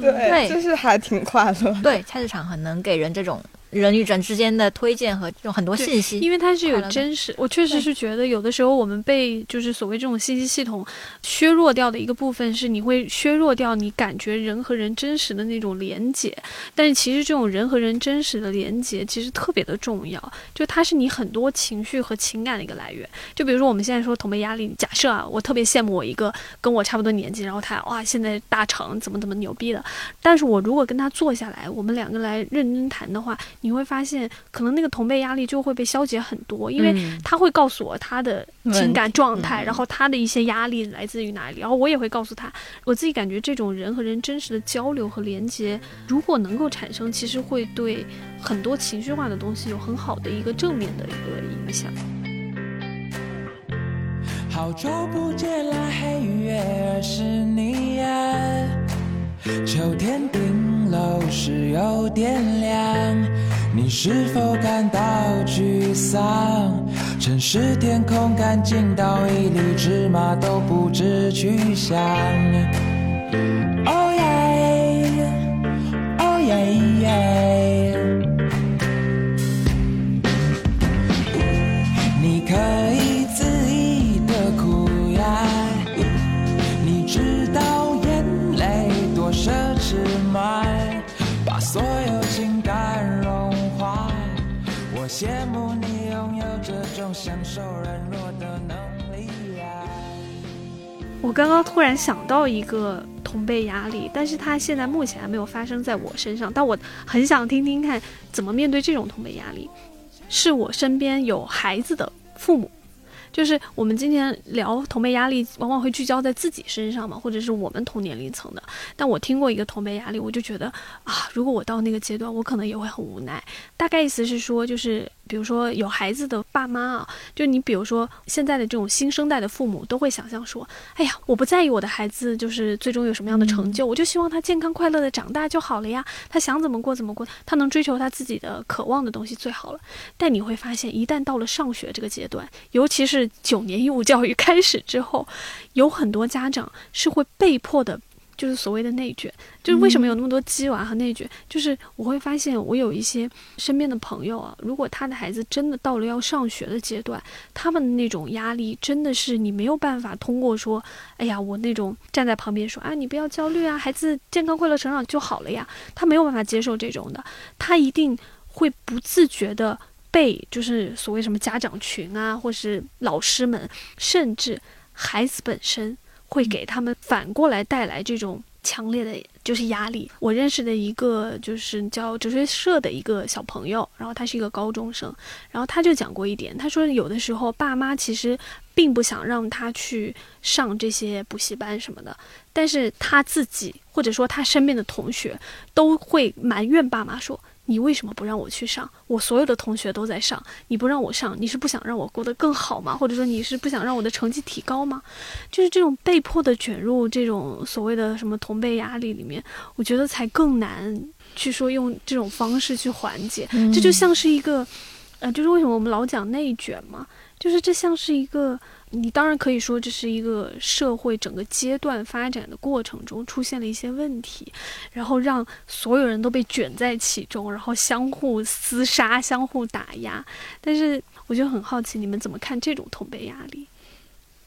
对，对就是还挺快乐。对，菜市场很能给人这种人与人之间的推荐和这种很多信息。因为它是有真实，我确实是觉得有的时候我们被就是所谓这种信息系统削弱掉的一个部分是，你会削弱掉你感觉人和人真实的那种连接。但是其实这种人和人真实的连接其实特别的重要，就它是你很多情绪和情感的一个来源。就比如说我们现在说同辈压力，假设啊，我特别羡慕我一个跟我差不多年纪，然后他哇现在大厂怎么怎么牛逼的，但是我如果跟他坐下来，我们两个来认真谈的话，你会发现可能那个同辈压力就会被消解很多，因为嗯。他会告诉我他的情感状态，嗯。然后他的一些压力来自于哪里，然后我也会告诉他，我自己感觉这种人和人真实的交流和连接，如果能够产生，其实会对很多情绪化的东西有很好的一个正面的一个影响。好久不见啦，黑月儿是你呀、秋天顶楼时有点凉，你是否感到沮丧？城市天空干净到一粒芝麻都不知去向。哦耶，哦耶耶。你可以恣意的哭呀，你知道眼泪多奢侈吗？所有情感融化。我羡慕你拥有这种享受软弱的能力呀。我刚刚突然想到一个同辈压力，但是它现在目前还没有发生在我身上，但我很想听听看怎么面对这种同辈压力。是我身边有孩子的父母，就是我们今天聊同辈压力，往往会聚焦在自己身上嘛，或者是我们同年龄层的。但我听过一个同辈压力，我就觉得啊，如果我到那个阶段，我可能也会很无奈。大概意思是说，就是比如说有孩子的爸妈啊，就你比如说现在的这种新生代的父母，都会想象说，哎呀，我不在意我的孩子就是最终有什么样的成就，我就希望他健康快乐的长大就好了呀。他想怎么过怎么过，他能追求他自己的渴望的东西最好了。但你会发现，一旦到了上学这个阶段，尤其是九年义务教育开始之后，有很多家长是会被迫的。就是所谓的内卷，就是为什么有那么多鸡娃和内卷？就是我会发现，我有一些身边的朋友啊，如果他的孩子真的到了要上学的阶段，他们的那种压力真的是你没有办法通过说，哎呀，我那种站在旁边说啊，你不要焦虑啊，孩子健康快乐成长就好了呀，他没有办法接受这种的，他一定会不自觉的被就是所谓什么家长群啊，或是老师们，甚至孩子本身会给他们反过来带来这种强烈的就是压力。我认识的一个就是叫哲学社的一个小朋友，然后他是一个高中生，然后他就讲过一点，他说有的时候爸妈其实并不想让他去上这些补习班什么的，但是他自己或者说他身边的同学都会埋怨爸妈说。你为什么不让我去上？我所有的同学都在上，你不让我上，你是不想让我过得更好吗？或者说你是不想让我的成绩提高吗？就是这种被迫的卷入这种所谓的什么同辈压力里面，我觉得才更难去说用这种方式去缓解。这就像是一个，呃，就是为什么我们老讲内卷嘛，就是这像是一个。你当然可以说这是一个社会整个阶段发展的过程中出现了一些问题，然后让所有人都被卷在其中，然后相互厮杀、相互打压。但是我就很好奇，你们怎么看这种同辈压力？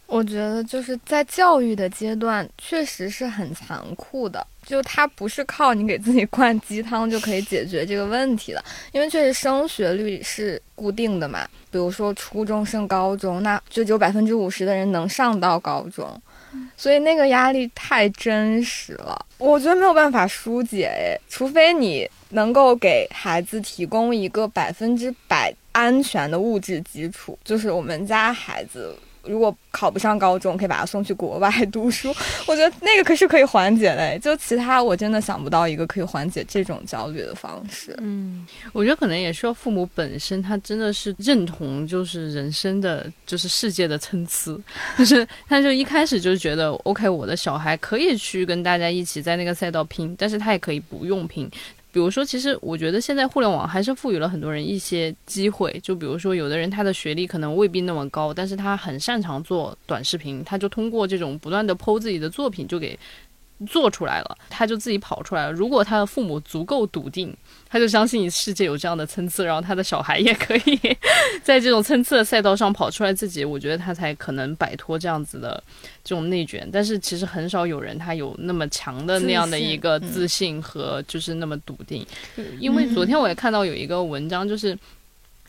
我觉得就是在教育的阶段，确实是很残酷的。就它不是靠你给自己灌鸡汤就可以解决这个问题的，因为确实升学率是固定的嘛。比如说初中升高中，那就只有百分之五十的人能上到高中。所以那个压力太真实了，我觉得没有办法疏解诶，除非你能够给孩子提供一个百分之百安全的物质基础，就是我们家孩子。如果考不上高中，可以把他送去国外读书。我觉得那个可是可以缓解的，就其他我真的想不到一个可以缓解这种焦虑的方式。嗯，我觉得可能也需要父母本身他真的是认同，就是人生的就是世界的参差，就是他就一开始就觉得 OK，我的小孩可以去跟大家一起在那个赛道拼，但是他也可以不用拼。比如说，其实我觉得现在互联网还是赋予了很多人一些机会。就比如说，有的人他的学历可能未必那么高，但是他很擅长做短视频，他就通过这种不断的剖自己的作品，就给做出来了，他就自己跑出来了。如果他的父母足够笃定，他就相信世界有这样的参差，然后他的小孩也可以在这种参差的赛道上跑出来自己，我觉得他才可能摆脱这样子的这种内卷。但是其实很少有人他有那么强的那样的一个自信和就是那么笃定。因为昨天我也看到有一个文章，就是。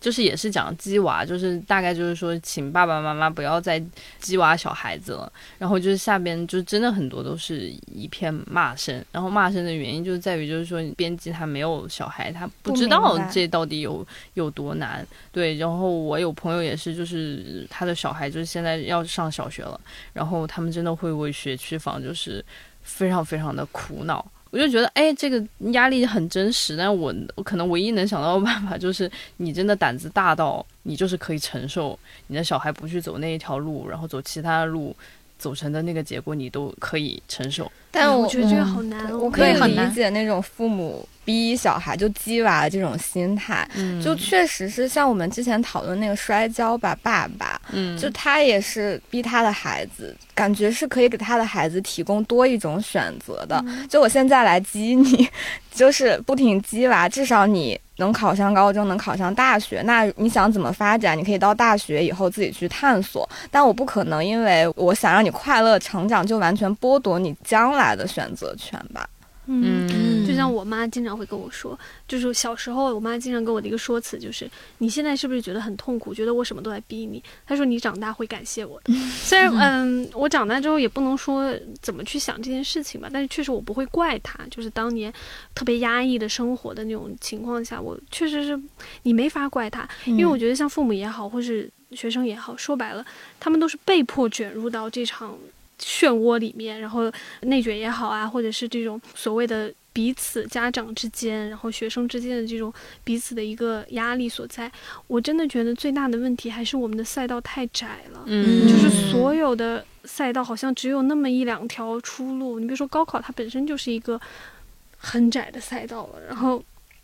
就是也是讲鸡娃，就是大概就是说，请爸爸妈妈不要再鸡娃小孩子了。然后就是下边就真的很多都是一片骂声。然后骂声的原因就在于，就是说编辑他没有小孩，他不知道这到底有有多难。对，然后我有朋友也是，就是他的小孩就是现在要上小学了，然后他们真的会为学区房就是非常非常的苦恼。我就觉得，哎，这个压力很真实，但我我可能唯一能想到的办法就是，你真的胆子大到你就是可以承受你的小孩不去走那一条路，然后走其他的路，走成的那个结果你都可以承受。但我觉得这个好难，我可以理解那种父母逼小孩就鸡娃这种心态，就确实是像我们之前讨论那个摔跤吧爸爸，嗯，就他也是逼他的孩子，感觉是可以给他的孩子提供多一种选择的。就我现在来激你，就是不停激娃，至少你能考上高中，能考上大学，那你想怎么发展，你可以到大学以后自己去探索。但我不可能因为我想让你快乐成长，就完全剥夺你将来。的选择权吧，嗯，就像我妈经常会跟我说，就是小时候我妈经常跟我的一个说辞就是，你现在是不是觉得很痛苦，觉得我什么都在逼你？她说你长大会感谢我的。虽然嗯，我长大之后也不能说怎么去想这件事情吧，但是确实我不会怪她，就是当年特别压抑的生活的那种情况下，我确实是你没法怪她，因为我觉得像父母也好，或是学生也好，说白了，他们都是被迫卷入到这场。漩涡里面，然后内卷也好啊，或者是这种所谓的彼此家长之间，然后学生之间的这种彼此的一个压力所在，我真的觉得最大的问题还是我们的赛道太窄了。嗯，就是所有的赛道好像只有那么一两条出路。你比如说高考，它本身就是一个很窄的赛道了。然后，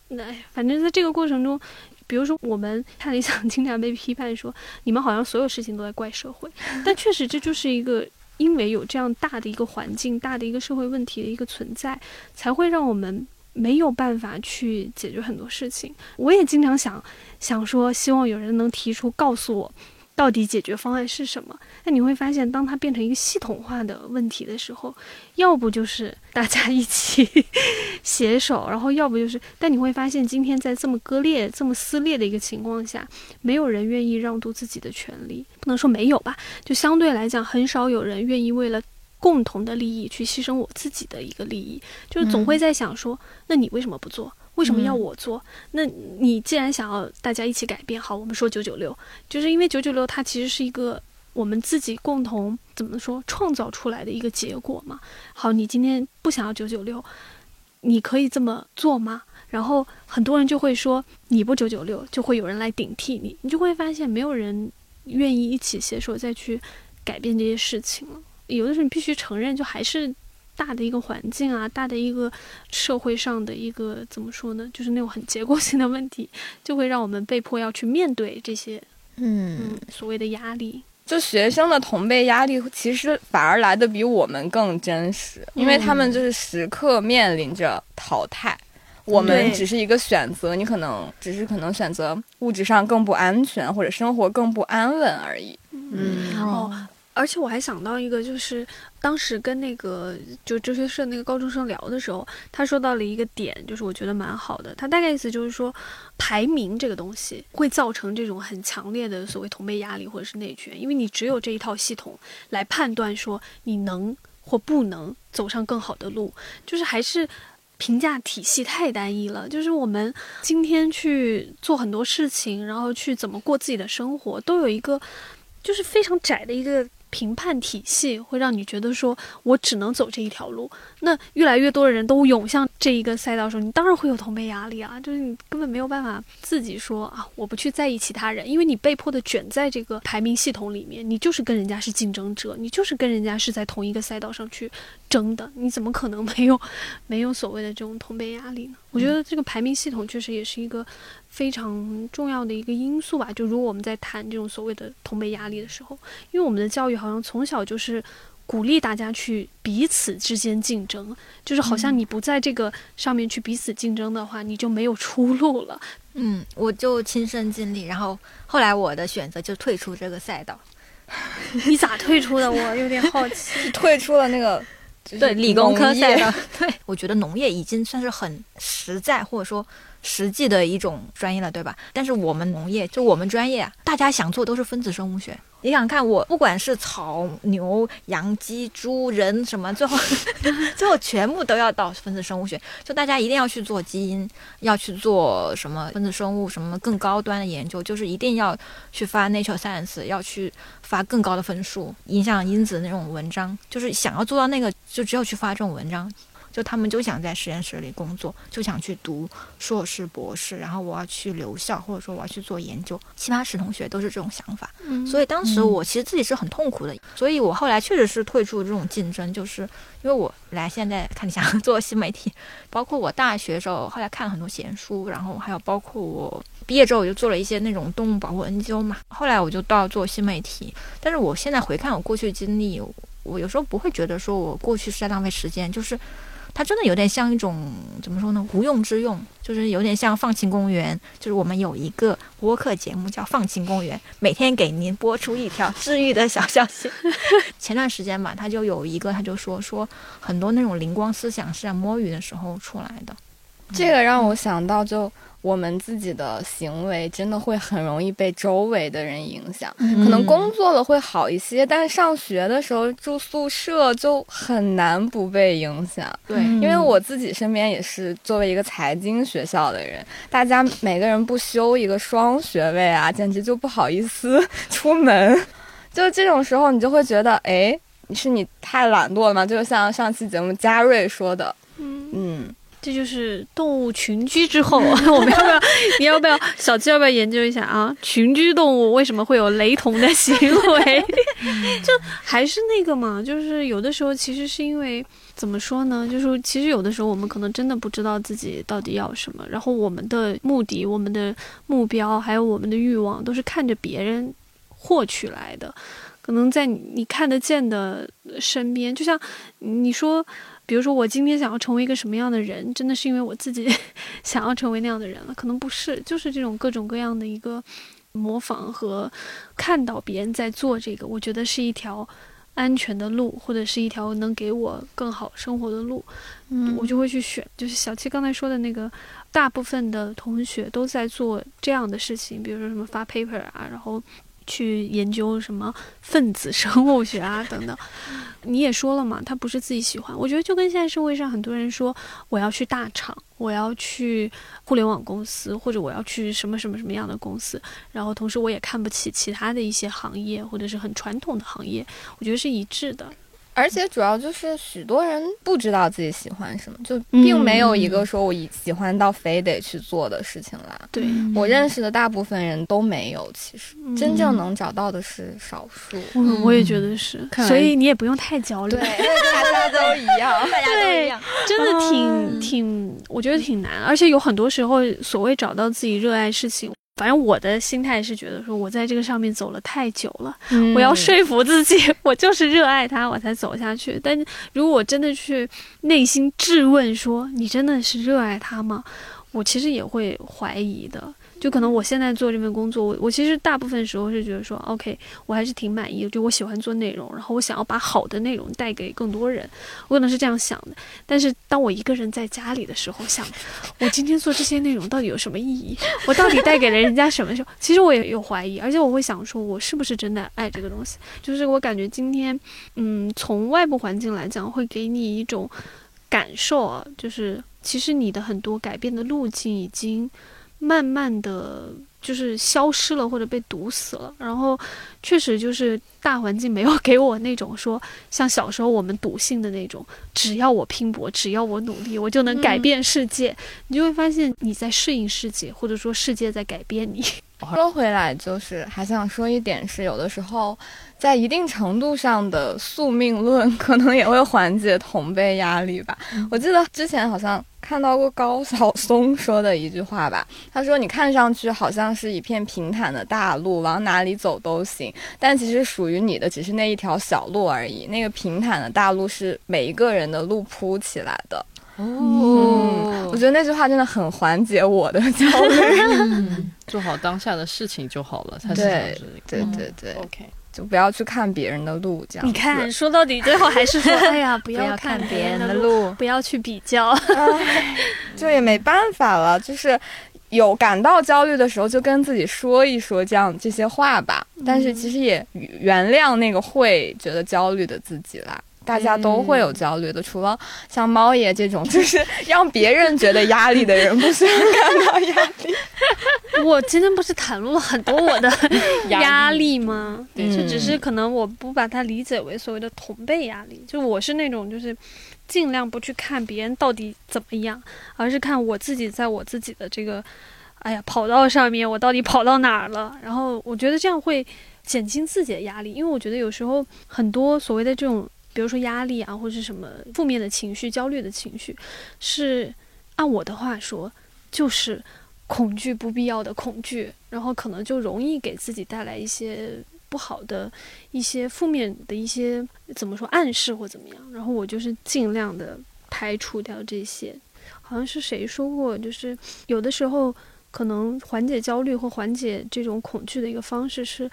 那反正在这个过程中，比如说我们看理想经常被批判说，你们好像所有事情都在怪社会，但确实这就是一个。因为有这样大的一个环境、大的一个社会问题的一个存在，才会让我们没有办法去解决很多事情。我也经常想想说，希望有人能提出告诉我。到底解决方案是什么？那你会发现，当它变成一个系统化的问题的时候，要不就是大家一起 携手，然后要不就是……但你会发现，今天在这么割裂、这么撕裂的一个情况下，没有人愿意让渡自己的权利。不能说没有吧，就相对来讲，很少有人愿意为了共同的利益去牺牲我自己的一个利益。就是总会在想说，那你为什么不做？为什么要我做？那你既然想要大家一起改变，好，我们说九九六，就是因为九九六它其实是一个我们自己共同怎么说创造出来的一个结果嘛。好，你今天不想要九九六，你可以这么做吗？然后很多人就会说你不九九六，就会有人来顶替你，你就会发现没有人愿意一起携手再去改变这些事情了。有的时候你必须承认，就还是。大的一个环境啊，大的一个社会上的一个怎么说呢？就是那种很结构性的问题，就会让我们被迫要去面对这些，嗯，所谓的压力。就学生的同辈压力，其实反而来的比我们更真实，因为他们就是时刻面临着淘汰，我们只是一个选择，你可能只是可能选择物质上更不安全，或者生活更不安稳而已。嗯，哦。而且我还想到一个，就是当时跟那个就哲学社那个高中生聊的时候，他说到了一个点，就是我觉得蛮好的。他大概意思就是说，排名这个东西会造成这种很强烈的所谓同辈压力或者是内卷，因为你只有这一套系统来判断说你能或不能走上更好的路，就是还是。评价体系太单一了，就是我们今天去做很多事情，然后去怎么过自己的生活，都有一个就是非常窄的一个评判体系，会让你觉得说我只能走这一条路。那越来越多的人都涌向这一个赛道的时候，你当然会有同辈压力啊，就是你根本没有办法自己说啊，我不去在意其他人，因为你被迫的卷在这个排名系统里面，你就是跟人家是竞争者，你就是跟人家是在同一个赛道上去争的，你怎么可能没有没有所谓的这种同辈压力呢？我觉得这个排名系统确实也是一个非常重要的一个因素吧。就如果我们在谈这种所谓的同辈压力的时候，因为我们的教育好像从小就是鼓励大家去彼此之间竞争，就是好像你不在这个上面去彼此竞争的话，你就没有出路了。嗯，我就亲身经历，然后后来我的选择就退出这个赛道。你咋退出的？我有点好奇。退出了那个就是对理工科赛道，对我觉得农业已经算是很实在或者说实际的一种专业了，对吧？但是我们农业就我们专业啊，大家想做都是分子生物学。你想想看我，不管是草、牛、羊、鸡、猪、人什么，最后 最后全部都要到分子生物学。就大家一定要去做基因，要去做什么分子生物什么更高端的研究，就是一定要去发 Nature Science，要去发更高的分数，影响因子那种文章，就是想要做到那个，就只有去发这种文章。就他们就想在实验室里工作，就想去读硕士、博士，然后我要去留校，或者说我要去做研究。七八十同学都是这种想法，嗯所以当时我其实自己是很痛苦的，所以我后来确实是退出这种竞争，就是因为我来现在看你想 做新媒体，包括我大学的时候，后来看了很多闲书，然后还有包括我毕业之后我就做了一些那种动物保护 NGO 嘛，后来我就到做新媒体，但是我现在回看我过去的经历，我有时候不会觉得说我过去是在浪费时间，就是。它真的有点像一种怎么说呢？无用之用，就是有点像放晴公园。就是我们有一个播客节目叫《放晴公园》，每天给您播出一条治愈的小消息。前段时间吧，他就有一个，他就说说很多那种灵光思想是在摸鱼的时候出来的。这个让我想到，就我们自己的行为真的会很容易被周围的人影响。可能工作了会好一些，但是上学的时候住宿舍就很难不被影响。对，因为我自己身边也是作为一个财经学校的人，大家每个人不修一个双学位啊，简直就不好意思 出门。就这种时候，你就会觉得，哎，是你太懒惰了吗？就像上期节目嘉瑞说的，嗯，嗯，这就是动物群居之后，我们要不要？你要不要小七要不要研究一下啊？群居动物为什么会有雷同的行为？就还是那个嘛，就是有的时候其实是因为怎么说呢？就是其实有的时候我们可能真的不知道自己到底要什么，然后我们的目的、我们的目标还有我们的欲望都是看着别人获取来的。可能在你你看得见的身边，就像你说，比如说我今天想要成为一个什么样的人，真的是因为我自己 想要成为那样的人了？可能不是，就是这种各种各样的一个模仿和看到别人在做这个，我觉得是一条安全的路，或者是一条能给我更好生活的路，嗯我就会去选。就是小七刚才说的那个，大部分的同学都在做这样的事情，比如说什么发 paper 啊，然后。去研究什么分子生物学啊等等，你也说了嘛，他不是自己喜欢。我觉得就跟现在社会上很多人说，我要去大厂，我要去互联网公司，或者我要去什么什么什么样的公司，然后同时我也看不起其他的一些行业或者是很传统的行业，我觉得是一致的。而且主要就是许多人不知道自己喜欢什么，就并没有一个说我以喜欢到非得去做的事情啦。对，我认识的大部分人都没有，其实嗯真正能找到的是少数。我我也觉得是，所以你也不用太焦虑。对，大家都一样。大家都一样。真的挺、嗯挺，我觉得挺难，而且有很多时候，所谓找到自己热爱事情，反正我的心态是觉得说，我在这个上面走了太久了，我要说服自己，我就是热爱它，我才走下去。但如果我真的去内心质问说，你真的是热爱它吗？我其实也会怀疑的。就可能我现在做这份工作，我我其实大部分时候是觉得说，OK，我还是挺满意的，就我喜欢做内容，然后我想要把好的内容带给更多人，我可能是这样想的。但是当我一个人在家里的时候，想我今天做这些内容到底有什么意义？我到底带给了人家什么？时候，其实我也有怀疑，而且我会想说，我是不是真的爱这个东西？就是我感觉今天，嗯，从外部环境来讲，会给你一种感受啊，就是其实你的很多改变的路径已经慢慢的就是消失了，或者被堵死了。然后确实就是大环境没有给我那种说像小时候我们笃信的那种，只要我拼搏，只要我努力，我就能改变世界。你就会发现你在适应世界，或者说世界在改变你。说回来，就是还想说一点是，有的时候在一定程度上的宿命论，可能也会缓解同辈压力吧。我记得之前好像看到过高晓松说的一句话吧，他说：“你看上去好像是一片平坦的大路，往哪里走都行，但其实属于你的只是那一条小路而已。那个平坦的大路是每一个人的路铺起来的。”哦，我觉得那句话真的很缓解我的焦虑。嗯做好当下的事情就好了，他是对这个。对对对，OK，就不要去看别人的路，这样。你看，说到底最后还是说，哎呀，不不要看看别人的的，路，不要去比较。就也没办法了，就是有感到焦虑的时候，就跟自己说一说这样这些话吧。但是其实也原谅那个会觉得焦虑的自己啦。大家都会有焦虑的，除了像猫爷这种，就是 让别人觉得压力的人，不喜欢感到压力。我今天不是袒露了很多我的 压力吗？对就只是可能我不把它理解为所谓的同辈压力，就我是那种就是尽量不去看别人到底怎么样，而是看我自己在我自己的这个哎呀跑道上面，我到底跑到哪儿了。然后我觉得这样会减轻自己的压力，因为我觉得有时候很多所谓的这种，比如说压力啊，或者是什么负面的情绪、焦虑的情绪，是按我的话说，就是恐惧不必要的恐惧，然后可能就容易给自己带来一些不好的、一些负面的一些怎么说暗示或怎么样。然后我就是尽量的排除掉这些。好像是谁说过，就是有的时候可能缓解焦虑或缓解这种恐惧的一个方式是。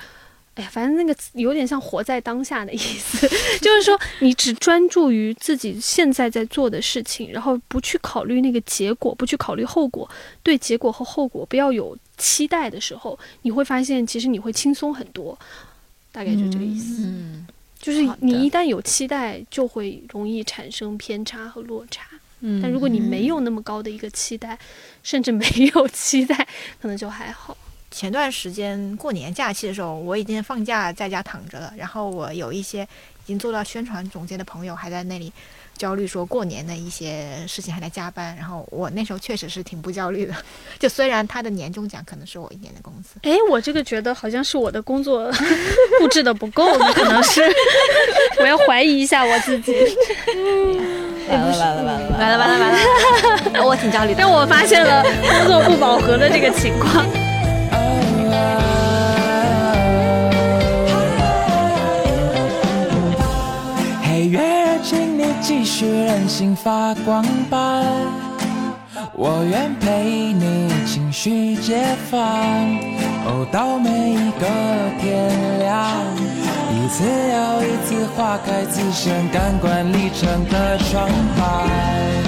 哎呀，反正那个有点像活在当下的意思，就是说你只专注于自己现在在做的事情，然后不去考虑那个结果，不去考虑后果，对结果和后果不要有期待的时候，你会发现其实你会轻松很多，大概就这个意思。嗯就是你一旦有期待，就会容易产生偏差和落差。嗯但如果你没有那么高的一个期待，甚至没有期待，可能就还好。前段时间过年假期的时候，我已经放假在家躺着了。然后我有一些已经做到宣传总监的朋友还在那里焦虑，说过年的一些事情还在加班。然后我那时候确实是挺不焦虑的，就虽然他的年终奖可能是我一年的工资。哎，我这个觉得好像是我的工作布置的不够，可能是我要怀疑一下我自己。完了完了完了完了完了完了，我挺焦虑的。但我发现了工作不饱和的这个情况。继续任性发光吧，我愿陪你情绪解放，哦，到每一个天亮，一次又一次划开自身感官历程的窗台。